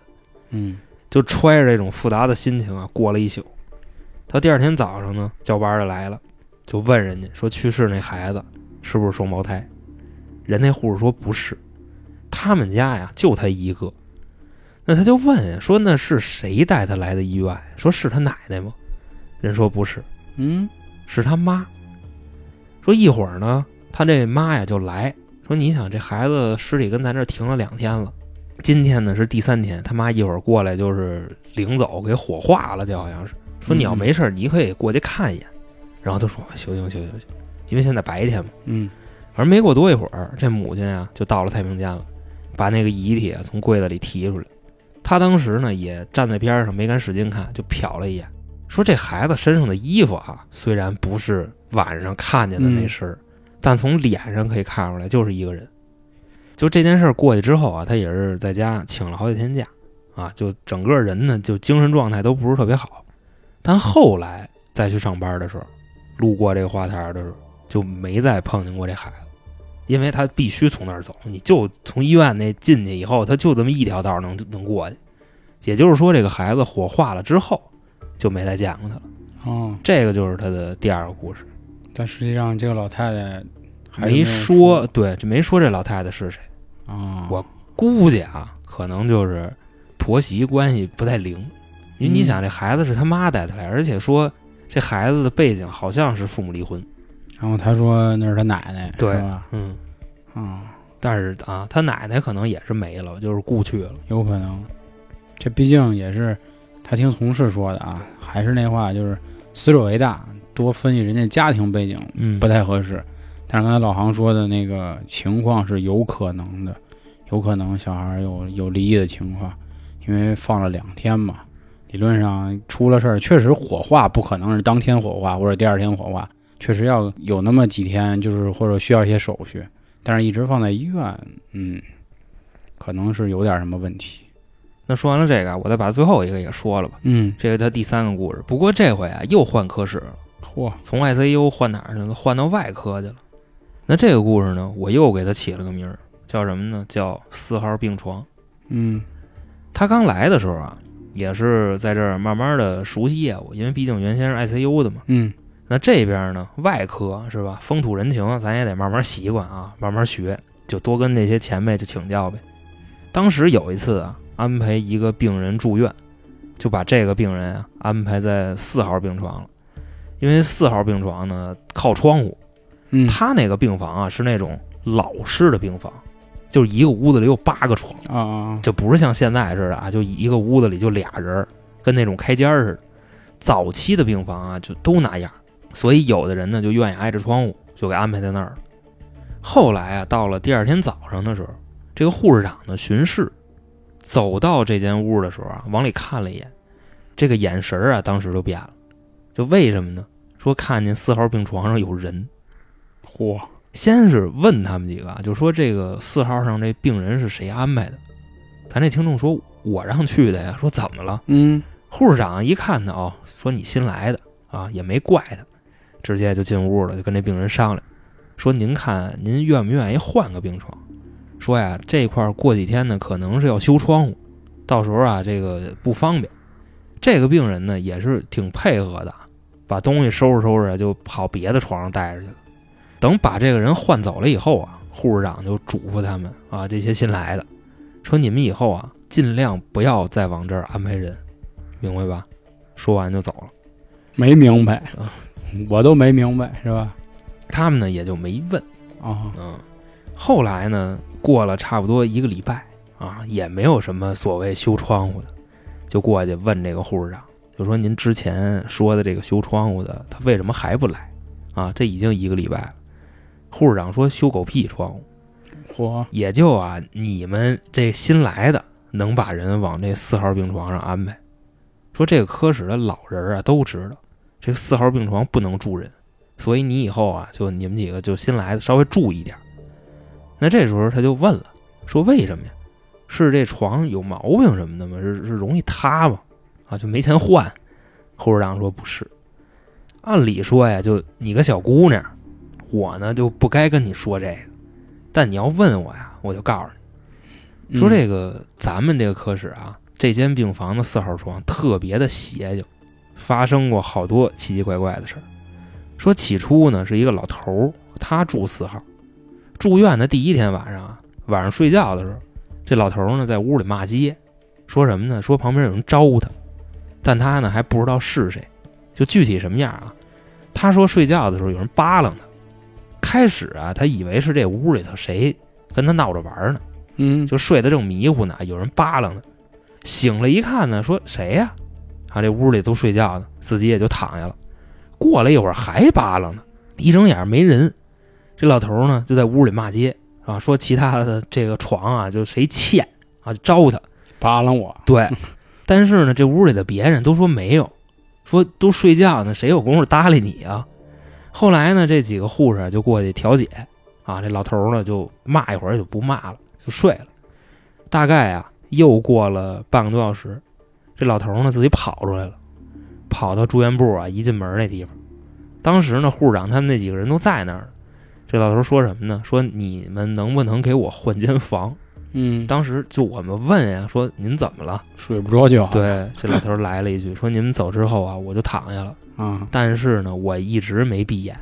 嗯就揣着这种复杂的心情啊，过了一宿。到第二天早上呢，交班的来了，就问人家说去世那孩子是不是双胞胎？人那护士说不是，他们家呀就他一个。那他就问，说那是谁带他来的医院？说是他奶奶吗？人说不是，嗯是他妈。说一会儿呢，他这妈呀就来说，你想这孩子尸体跟咱这儿停了两天了，今天呢是第三天，他妈一会儿过来就是领走，给火化了，就好像是说你要没事儿，你可以过去看一眼。然后他说行行行行行，因为现在白天嘛。嗯而没过多一会儿，这母亲啊就到了太平间了，把那个遗体啊从柜子里提出来。他当时呢也站在边上，没敢使劲看，就瞟了一眼，说这孩子身上的衣服啊，虽然不是晚上看见的那身儿，但从脸上可以看出来就是一个人。就这件事过去之后啊，他也是在家请了好几天假，啊，就整个人呢就精神状态都不是特别好。但后来再去上班的时候，路过这个花坛的时候，就没再碰见过这孩子。因为他必须从那儿走，你就从医院那进去以后，他就这么一条道能能过去。也就是说，这个孩子火化了之后，就没再见过他了。哦，这个就是他的第二个故事，但实际上这个老太太还没说，对，这没说这老太太是谁。啊，我估计啊，可能就是婆媳关系不太灵，因为你嗯想，这孩子是他妈带他来，而且说这孩子的背景好像是父母离婚，然后他说那是他奶奶，对是吧？嗯，啊，但是啊，他奶奶可能也是没了，就是故去了。有可能，这毕竟也是他听同事说的啊，还是那话，就是死者为大，多分析人家家庭背景嗯不太合适。但是刚才老航说的那个情况是有可能的，有可能小孩有有离异的情况，因为放了两天嘛，理论上出了事儿，确实火化不可能是当天火化或者第二天火化，确实要有那么几天，就是或者需要一些手续，但是一直放在医院，嗯，可能是有点什么问题。那说完了这个，我再把最后一个也说了吧。嗯，这是他第三个故事，不过这回啊又换科室了，嚯，从 ICU 换哪儿去了？换到外科去了。那这个故事呢，我又给他起了个名儿，叫什么呢？叫四号病床。嗯他刚来的时候啊，也是在这儿慢慢的熟悉业务，因为毕竟原先是 ICU 的嘛。嗯那这边呢，外科是吧？风土人情，咱也得慢慢习惯啊，[laughs] 慢慢学，就多跟那些前辈就请教呗。当时有一次啊，安排一个病人住院，就把这个病人啊安排在四号病床了，因为四号病床呢靠窗户，嗯，他那个病房啊是那种老式的病房，就是一个屋子里有八个床，啊啊，就不是像现在似的啊，就一个屋子里就俩人儿，跟那种开间儿似的。早期的病房啊，就都那样，所以有的人呢就愿意挨着窗户，就给安排在那儿了。后来啊，到了第二天早上的时候，这个护士长呢巡视，走到这间屋的时候啊，往里看了一眼，这个眼神啊，当时就变了。就为什么呢？说看见四号病床上有人，嚯，先是问他们几个啊，就说这个四号上这病人是谁安排的？咱这听众说，我让去的呀。说怎么了？嗯护士长一看他哦，说你新来的啊，也没怪他，直接就进屋了，就跟这病人商量，说您看您愿不愿意换个病床？说呀，这块儿过几天呢，可能是要修窗户，到时候啊，这个不方便。这个病人呢，也是挺配合的，把东西收拾收拾，就跑别的床上待着去了。等把这个人换走了以后啊，护士长就嘱咐他们啊，这些新来的，说你们以后啊，尽量不要再往这儿安排人，明白吧？说完就走了。没明白啊，我都没明白是吧？他们呢也就没问，啊，嗯。后来呢，过了差不多一个礼拜啊，也没有什么所谓修窗户的，就过去问这个护士长，就说您之前说的这个修窗户的，他为什么还不来啊？这已经一个礼拜了。护士长说修狗屁窗户，嚯，也就啊你们这新来的能把人往这四号病床上安排。说这个科室的老人啊都知道，这个四号病床不能住人，所以你以后啊就你们几个就新来的稍微注意点儿。那这时候他就问了，说为什么呀？是这床有毛病什么的吗？是是容易塌吗？啊，就没钱换。护士长说不是，按理说呀，就你个小姑娘，我呢就不该跟你说这个，但你要问我呀，我就告诉你，说这个咱们这个科室啊，这间病房的四号床特别的邪性，发生过好多奇奇怪怪的事儿。说起初呢是一个老头儿，他住四号，住院的第一天晚上啊，晚上睡觉的时候，这老头儿呢在屋里骂街，说什么呢？说旁边有人招他，但他呢还不知道是谁，就具体什么样啊？他说睡觉的时候有人扒拉他，开始啊他以为是这屋里头谁跟他闹着玩呢，嗯，就睡得正迷糊呢，有人扒拉呢，醒了一看呢，说谁呀、啊？这屋里都睡觉呢，自己也就躺下了。过了一会儿还扒拉呢，一睁眼没人，这老头呢就在屋里骂街啊，说其他的这个床啊就谁欠啊就招他。扒拉我，对，但是呢这屋里的别人都说没有，说都睡觉呢，谁有功夫搭理你啊？后来呢这几个护士就过去调解啊，这老头儿呢就骂一会儿就不骂了，就睡了。大概啊又过了半个多小时，这老头儿呢自己跑出来了，跑到住院部啊一进门那地方。当时呢护士长他们那几个人都在那儿呢。这老头说什么呢？说你们能不能给我换间房？嗯，当时就我们问呀，说您怎么了？睡不着觉，对，这老头儿来了一句，说你们走之后啊，我就躺下了，啊，但是呢，我一直没闭眼。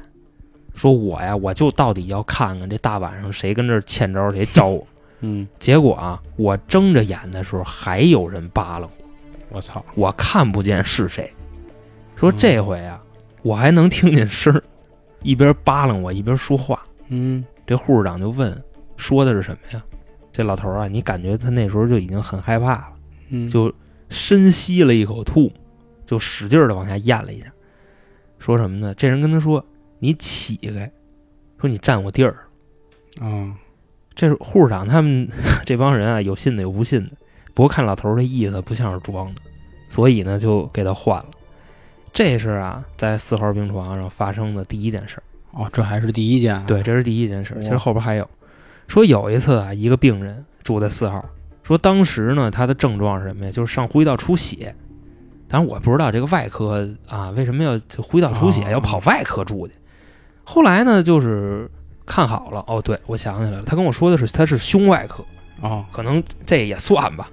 说我呀，我就到底要看看这大晚上谁跟这儿欠招，谁招我。[laughs] 嗯，结果啊，我睁着眼的时候，还有人扒拉我，我操，我看不见是谁。说这回啊，我还能听见声儿，一边扒拉我一边说话。嗯，这护士长就问，说的是什么呀？这老头儿啊，你感觉他那时候就已经很害怕了。嗯，就深吸了一口吐，就使劲的往下咽了一下，说什么呢？这人跟他说：“你起开，说你占我地儿。啊，”这是护士长他们 [laughs] 这帮人啊，有信的有不信的。不过看老头儿这意思不像是装的，所以呢就给他换了。这是啊，在四号病床上发生的第一件事儿。哦，这还是第一件啊，对，这是第一件事儿。其实后边还有，说有一次啊，一个病人住在四号，说当时呢他的症状是什么呀？就是上呼吸道出血。当然我不知道这个外科啊为什么要就呼吸道出血、哦要跑外科住去。后来呢就是看好了，哦，对我想起来了，他跟我说的是他是胸外科，哦，可能这也算吧。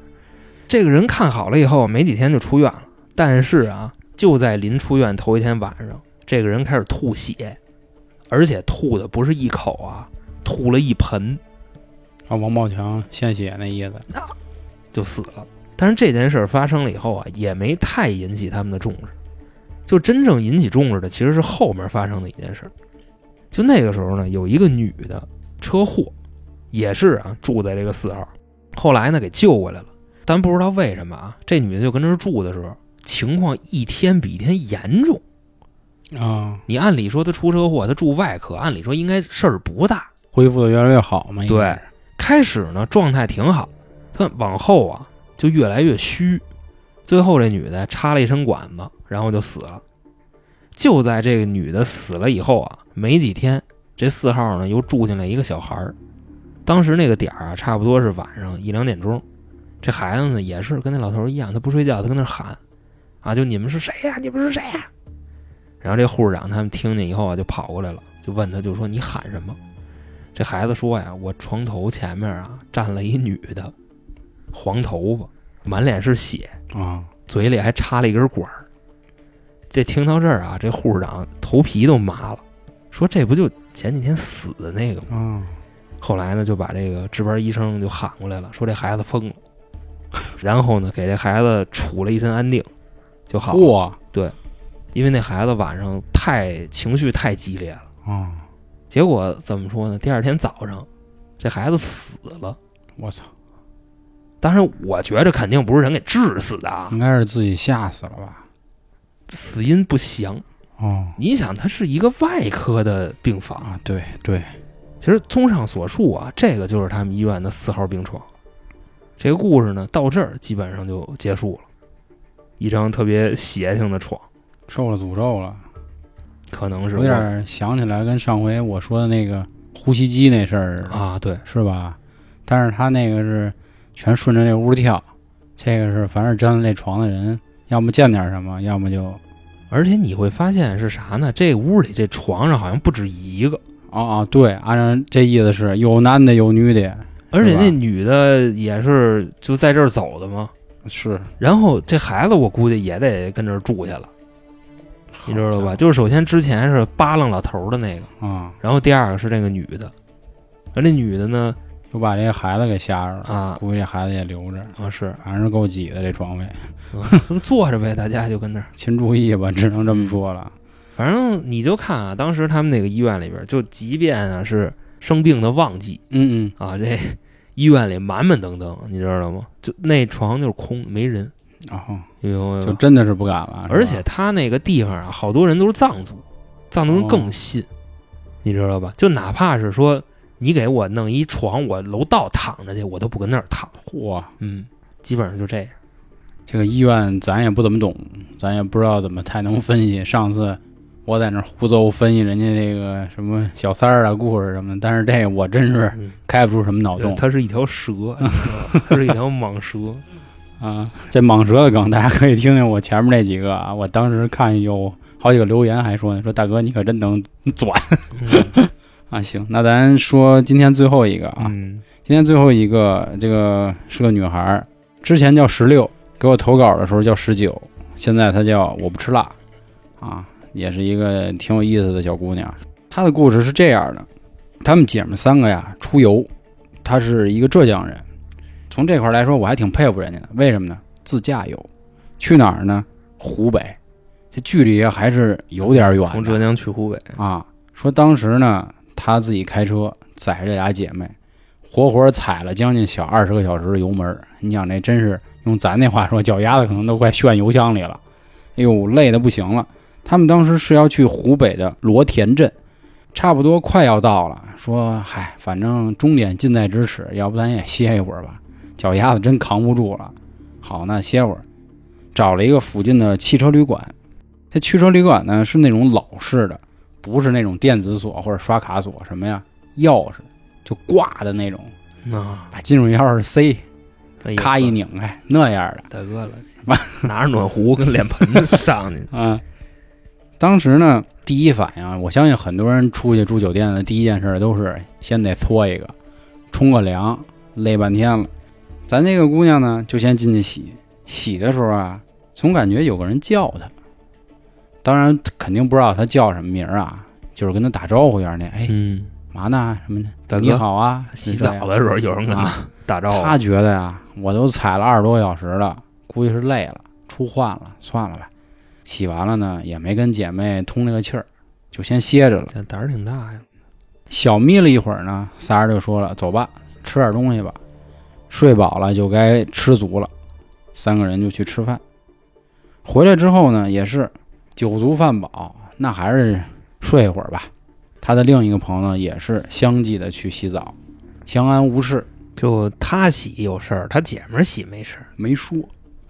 这个人看好了以后，没几天就出院了。但是啊，就在临出院头一天晚上，这个人开始吐血，而且吐的不是一口啊，吐了一盆啊，王宝强献血那意思，就死了。但是这件事儿发生了以后啊，也没太引起他们的重视。就真正引起重视的，其实是后面发生的一件事儿。就那个时候呢，有一个女的车祸，也是啊，住在这个四号。后来呢，给救过来了，但不知道为什么啊，这女的就跟这儿住的时候，情况一天比一天严重。啊，你按理说她出车祸，她住外科，按理说应该事儿不大。恢复的越来越好嘛，对，开始呢状态挺好，她往后啊就越来越虚，最后这女的插了一身管子，然后就死了。就在这个女的死了以后啊，没几天，这四号呢又住进来一个小孩儿。当时那个点儿啊，差不多是晚上一两点钟。这孩子呢也是跟那老头一样，他不睡觉，他跟那喊，啊，就你们是谁呀、你们是谁呀、然后这护士长他们听见以后啊，就跑过来了，就问他，就说你喊什么？这孩子说呀，我床头前面啊站了一女的，黄头发，满脸是血，啊，嘴里还插了一根管儿。这听到这儿啊，这护士长头皮都麻了，说这不就前几天死的那个吗？啊，后来呢，就把这个值班医生就喊过来了，说这孩子疯了，然后呢，给这孩子处了一身安定，就好了。嚯，因为那孩子晚上太情绪太激烈了，啊，结果怎么说呢？第二天早上，这孩子死了。我操，当然，我觉着肯定不是人给治死的啊应，该是自己吓死了吧？死因不详。哦你想，它是一个外科的病房，啊，对对，其实综上所述啊，这个就是他们医院的四号病床。这个故事呢，到这儿基本上就结束了。一张特别邪性的床，受了诅咒了，可能是有点想起来跟上回我说的那个呼吸机那事儿啊，对，是吧？但是他那个是全顺着那屋跳，这个是凡是沾了这床的人，要么见点什么，要么就而且你会发现是啥呢？这屋里这床上好像不止一个，哦哦，对，按照这意思是有男的有女的，而且那女的也是就在这儿走的吗。是然后这孩子我估计也得跟这儿住下了，你知道吧？就是首先之前是扒楞老头儿的那个，啊，然后第二个是那个女的，而那女的呢又把这个孩子给吓着了，啊估计这孩子也留着，啊是，反正是够挤的这床位，嗯坐着呗，大家就跟那儿。[laughs] 请注意吧，只能这么说了。反正你就看啊，当时他们那个医院里边，就即便啊是生病的旺季嗯嗯啊，这 [laughs] 医院里满满登登，你知道吗？就那床就是空，没人，嗯，然后你明白吗？就真的是不敢了，而且他那个地方啊，好多人都是藏族，藏族人哦更信，你知道吧？就哪怕是说你给我弄一床，我楼道躺着去，我都不跟那儿躺。嚯，嗯，基本上就这样。这个医院咱也不怎么懂，咱也不知道怎么太能分析。上次我在那儿胡诌分析人家这个什么小三儿啊故事什么的，但是这个我真是嗯，开不出什么脑洞它是一条蛇，它是一条蟒蛇。啊。这蟒蛇的梗，大家可以听听我前面那几个啊。我当时看有好几个留言还说呢，说大哥你可真能钻 [laughs] 嗯啊。行，那咱说今天最后一个啊，嗯今天最后一个这个是个女孩儿，之前叫十六，给我投稿的时候叫十九，现在她叫我不吃辣，啊，也是一个挺有意思的小姑娘。她的故事是这样的：她们姐们三个呀出游，她是一个浙江人，从这块儿来说我还挺佩服人家的。为什么呢？自驾游，去哪儿呢？湖北，这距离还是有点远。从浙江去湖北，啊，说当时呢，他自己开车载着这俩姐妹，活活踩了将近小二十个小时的油门。你想这真是用咱那话说，脚丫子可能都快炫油箱里了。哎呦，累得不行了。他们当时是要去湖北的罗田镇，差不多快要到了。说嗨，反正终点近在咫尺，要不咱也歇一会儿吧，脚丫子真扛不住了。好，那歇会儿，找了一个附近的汽车旅馆。这汽车旅馆呢是那种老式的，不是那种电子锁或者刷卡锁什么呀，钥匙就挂的那种，啊，把金属钥匙塞，哎呦咔一拧开那样的。大哥了，拿着暖壶跟脸盆子上去，[laughs] 啊，当时呢，第一反应啊，我相信很多人出去住酒店的第一件事都是先得搓一个，冲个凉，累半天了。咱这个姑娘呢，就先进去洗，洗的时候啊，总感觉有个人叫她，当然肯定不知道他叫什么名儿啊，就是跟他打招呼一样那，哎，嗯，嘛呢什么的，大哥你好啊，[laughs] 洗澡的时候有人跟他啊打招呼，他觉得呀，我都踩了二十多个小时了，估计是累了，出汗了，算了吧。洗完了呢，也没跟姐妹通这个气儿，就先歇着了。这胆儿挺大呀。小眯了一会儿呢，仨人就说了：“走吧，吃点东西吧。睡饱了就该吃足了。”三个人就去吃饭。回来之后呢，也是酒足饭饱，那还是睡一会儿吧。他的另一个朋友呢也是相继的去洗澡，相安无事，就他洗有事儿，他姐们儿洗没事儿，没说。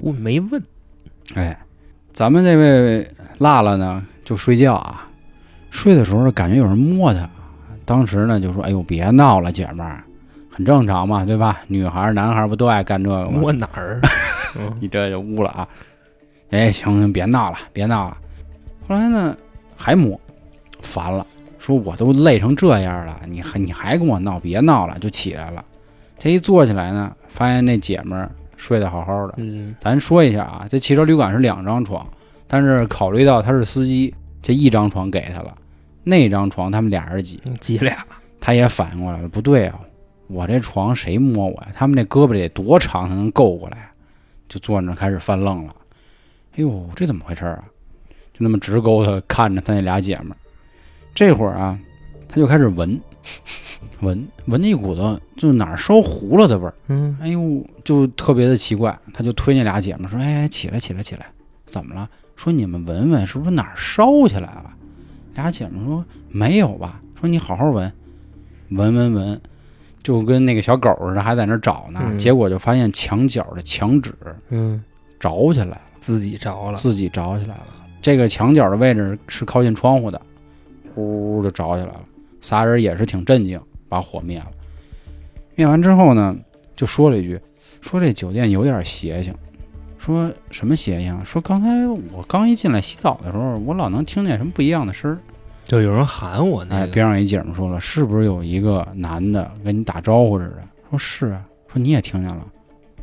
我没问。哎，咱们这位辣辣呢，就睡觉啊，睡的时候感觉有人摸他，当时呢就说：“哎呦，别闹了，姐们儿，很正常嘛，对吧？女孩儿、男孩儿不都爱干这个吗？摸哪儿？[laughs] 嗯你这就污了啊！哎，行行，别闹了，别闹了。后来呢，还摸，烦了，说我都累成这样了，你还你还跟我闹，别闹了，就起来了。这一坐起来呢，发现那姐们儿睡得好好的。嗯，咱说一下啊，这汽车旅馆是两张床，但是考虑到他是司机，这一张床给他了，那张床他们俩人挤，挤俩，他也反应过来了，不对啊，我这床谁摸我呀？他们这胳膊得多长才能够过来？就坐那儿开始犯愣了。哎呦，这怎么回事啊？就那么直勾的看着他那俩姐们儿。这会儿啊，他就开始闻，闻闻一股子就哪儿烧糊了的味儿。嗯，哎呦，就特别的奇怪，他就推那俩姐们儿说：“哎，起来，起来，起来，怎么了？”说你们闻闻，是不是哪儿烧起来了？俩姐们说没有吧，说你好好闻，闻闻闻，就跟那个小狗似的，还在那儿找呢。嗯结果就发现墙角的墙纸嗯，着起来了，自己着了，自己着起来了。这个墙角的位置是靠近窗户的，呼就着起来了。仨人也是挺镇静，把火灭了。灭完之后呢，就说了一句：“说这酒店有点邪性。”说什么邪性？说刚才我刚一进来洗澡的时候，我老能听见什么不一样的声儿。就有人喊我那哎，边上一姐们说了，是不是有一个男的跟你打招呼似的？说是啊，说你也听见了，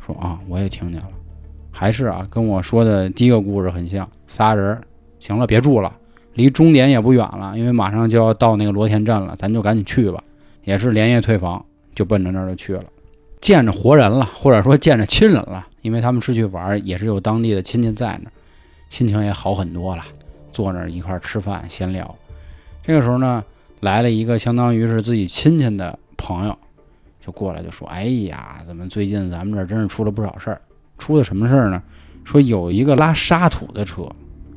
说啊我也听见了，还是啊跟我说的第一个故事很像，仨人儿，行了，别住了，离终点也不远了，因为马上就要到那个罗田镇了，咱就赶紧去吧。也是连夜退房，就奔着那儿就去了，见着活人了，或者说见着亲人了，因为他们是去玩，也是有当地的亲戚在那儿，心情也好很多了，坐那儿一块儿吃饭闲聊。这个时候呢，来了一个相当于是自己亲戚的朋友，就过来就说：“哎呀，怎么最近咱们这儿真是出了不少事儿？出的什么事儿呢？说有一个拉沙土的车，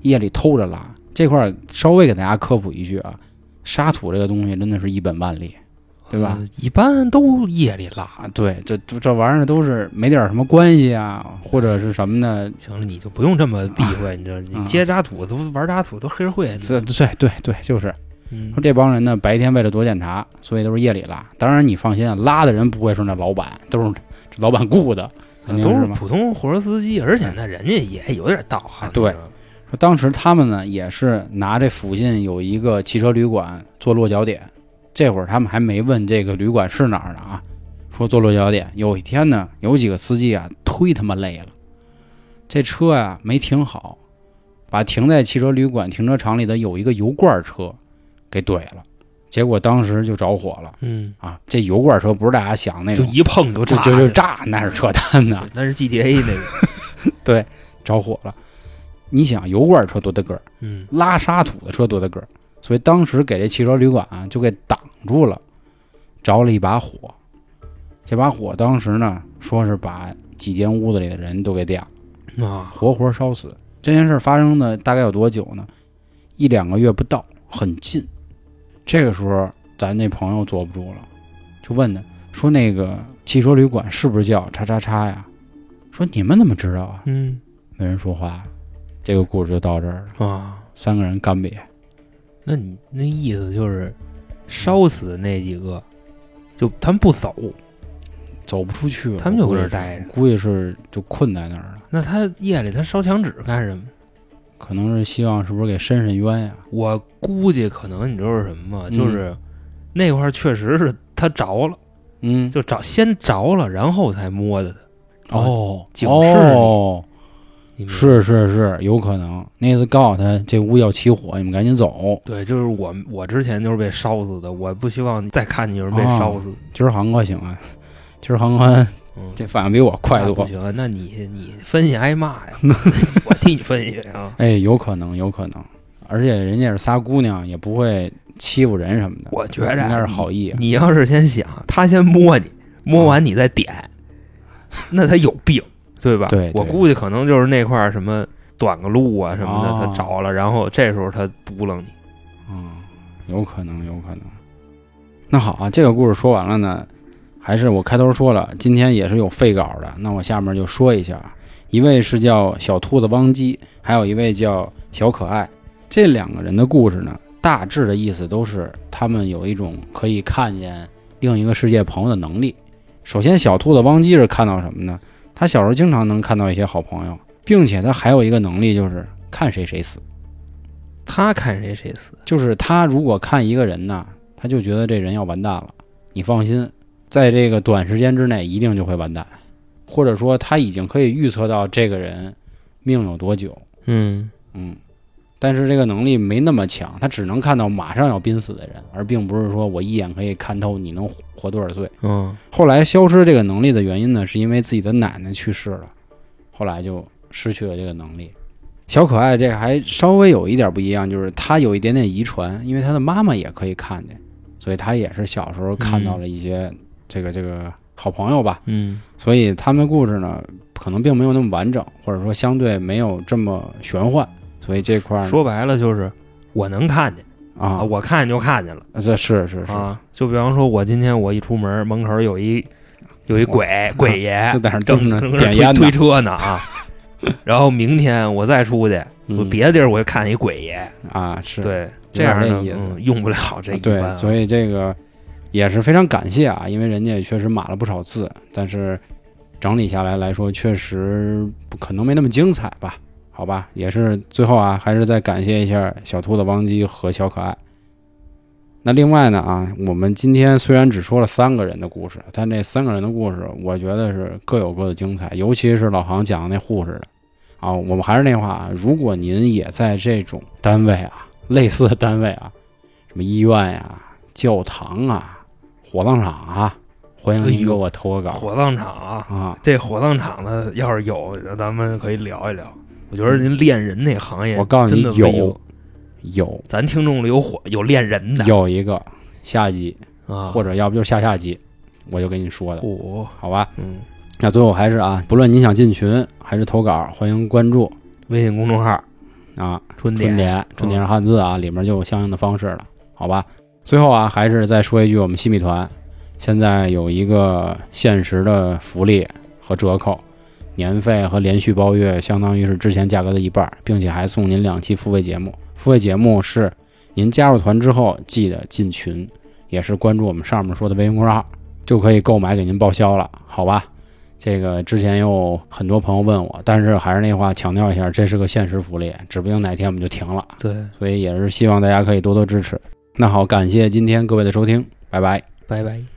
夜里偷着拉。这块儿稍微给大家科普一句啊，沙土这个东西真的是一本万利，对吧？呃一般都夜里拉。啊，对，这这这玩意儿都是没点什么关系啊，或者是什么呢？行了，你就不用这么避讳，你知道，接渣土都玩渣土都黑社会，这对对对，就是嗯说这帮人呢，白天为了躲检查，所以都是夜里拉。当然你放心啊，拉的人不会是那老板，都是老板雇的，都是？普通货车司机，而且呢人家也有点道行。对当时他们呢也是拿这附近有一个汽车旅馆做落脚点，这会儿他们还没问这个旅馆是哪儿呢啊，说做落脚点。有一天呢，有几个司机啊忒他妈累了，这车呀、没停好，把停在汽车旅馆停车场里的有一个油罐车给怼了，结果当时就着火了嗯，啊！这油罐车不是大家想那种就一碰就就炸，就就炸，那是扯淡呢，那是 GTA 那个，[laughs] 对着火了。你想油罐车多大个儿？嗯，拉沙土的车多大个儿，所以当时给这汽车旅馆啊就给挡住了，着了一把火。这把火当时呢，说是把几间屋子里的人都给点了，啊，活活烧死。这件事发生的大概有多久呢？一两个月不到，很近。这个时候，咱那朋友坐不住了，就问他说：“那个汽车旅馆是不是叫叉叉叉呀？”说：“你们怎么知道啊嗯？”没人说话了。这个故事就到这儿了，啊，三个人干瘪。那你那意思就是烧死的那几个，就他们不走，走不出去了，他们就搁这待着估计是就困在那儿了。那他夜里他烧墙纸干什么？可能是希望是不是给伸伸冤呀？我估计可能你知道是什么吗？嗯就是那块儿确实是他着了，嗯，就着先着了，然后才摸的他。哦，警示你哦，是是是，有可能。那次告诉他这屋要起火，你们赶紧走。对，就是我我之前就是被烧死的，我不希望再看见有人被烧死。今儿航哥行啊，今儿航哥嗯，这反应比我快多。行，那你你分析挨骂呀，[laughs] 我替你分析啊。哎，有可能，有可能。而且人家是仨姑娘，也不会欺负人什么的。我觉着应该是好意啊。你要是先想，他先摸你，摸完你再点，那他有病，对吧？对对我估计可能就是那块儿什么短个路啊什么的，哦他着了，然后这时候他嘟囔你。嗯，有可能，有可能。那好啊，这个故事说完了呢，还是我开头说了，今天也是有废稿的，那我下面就说一下啊。一位是叫小兔子汪基，还有一位叫小可爱，这两个人的故事呢，大致的意思都是他们有一种可以看见另一个世界朋友的能力。首先，小兔子汪基是看到什么呢？他小时候经常能看到一些好朋友，并且他还有一个能力，就是看谁谁死。他看谁谁死，就是他如果看一个人呢，他就觉得这人要完蛋了。你放心，在这个短时间之内一定就会完蛋，或者说他已经可以预测到这个人命有多久。嗯嗯，但是这个能力没那么强，他只能看到马上要濒死的人，而并不是说我一眼可以看透你能活多少岁。嗯后来消失这个能力的原因呢，是因为自己的奶奶去世了，后来就失去了这个能力。小可爱这个还稍微有一点不一样，就是他有一点点遗传，因为他的妈妈也可以看见，所以他也是小时候看到了一些这个这个好朋友吧。嗯所以他们的故事呢，可能并没有那么完整，或者说相对没有这么玄幻。所以这块儿说白了就是我能看见啊，我看见就看见了这是是是，啊。就比方说，我今天我一出门，门口有一有一鬼鬼爷就 [laughs] 在那儿正正着正点烟推推车呢啊。[laughs] 然后明天我再出去，别的地儿我就看见一鬼爷，啊是，对，这样呢点那意思嗯用不了这一对。所以这个也是非常感谢啊，因为人家也确实码了不少字，但是整理下来来说，确实不可能没那么精彩吧？好吧，也是最后啊，还是再感谢一下小兔子汪姬和小可爱。那另外呢啊，我们今天虽然只说了三个人的故事，但这三个人的故事，我觉得是各有各的精彩，尤其是老航讲的那护士的啊。我们还是那话啊，如果您也在这种单位啊，[laughs] 类似的单位啊，什么医院呀、教堂啊、火葬场啊，欢迎哎呦您给我投个稿火葬场啊，啊。这火葬场的要是有，咱们可以聊一聊。我觉得您练人那行业，我告诉你有有咱听众里有火有练人的，有一个下集，啊，或者要不就是下下集，我就跟你说的，嚯，好吧？嗯，那最后还是啊，不论您想进群还是投稿，欢迎关注微信公众号啊，春春点春点是汉字啊，里面就有相应的方式了，好吧？最后啊，还是再说一句，我们新米团现在有一个限时的福利和折扣，年费和连续包月相当于是之前价格的一半，并且还送您两期付费节目。付费节目是您加入团之后记得进群，也是关注我们上面说的微信公众号，就可以购买给您报销了，好吧？这个之前有很多朋友问我，但是还是那话强调一下，这是个限时福利，指不定哪天我们就停了。对，所以也是希望大家可以多多支持。那好，感谢今天各位的收听，拜拜。拜拜。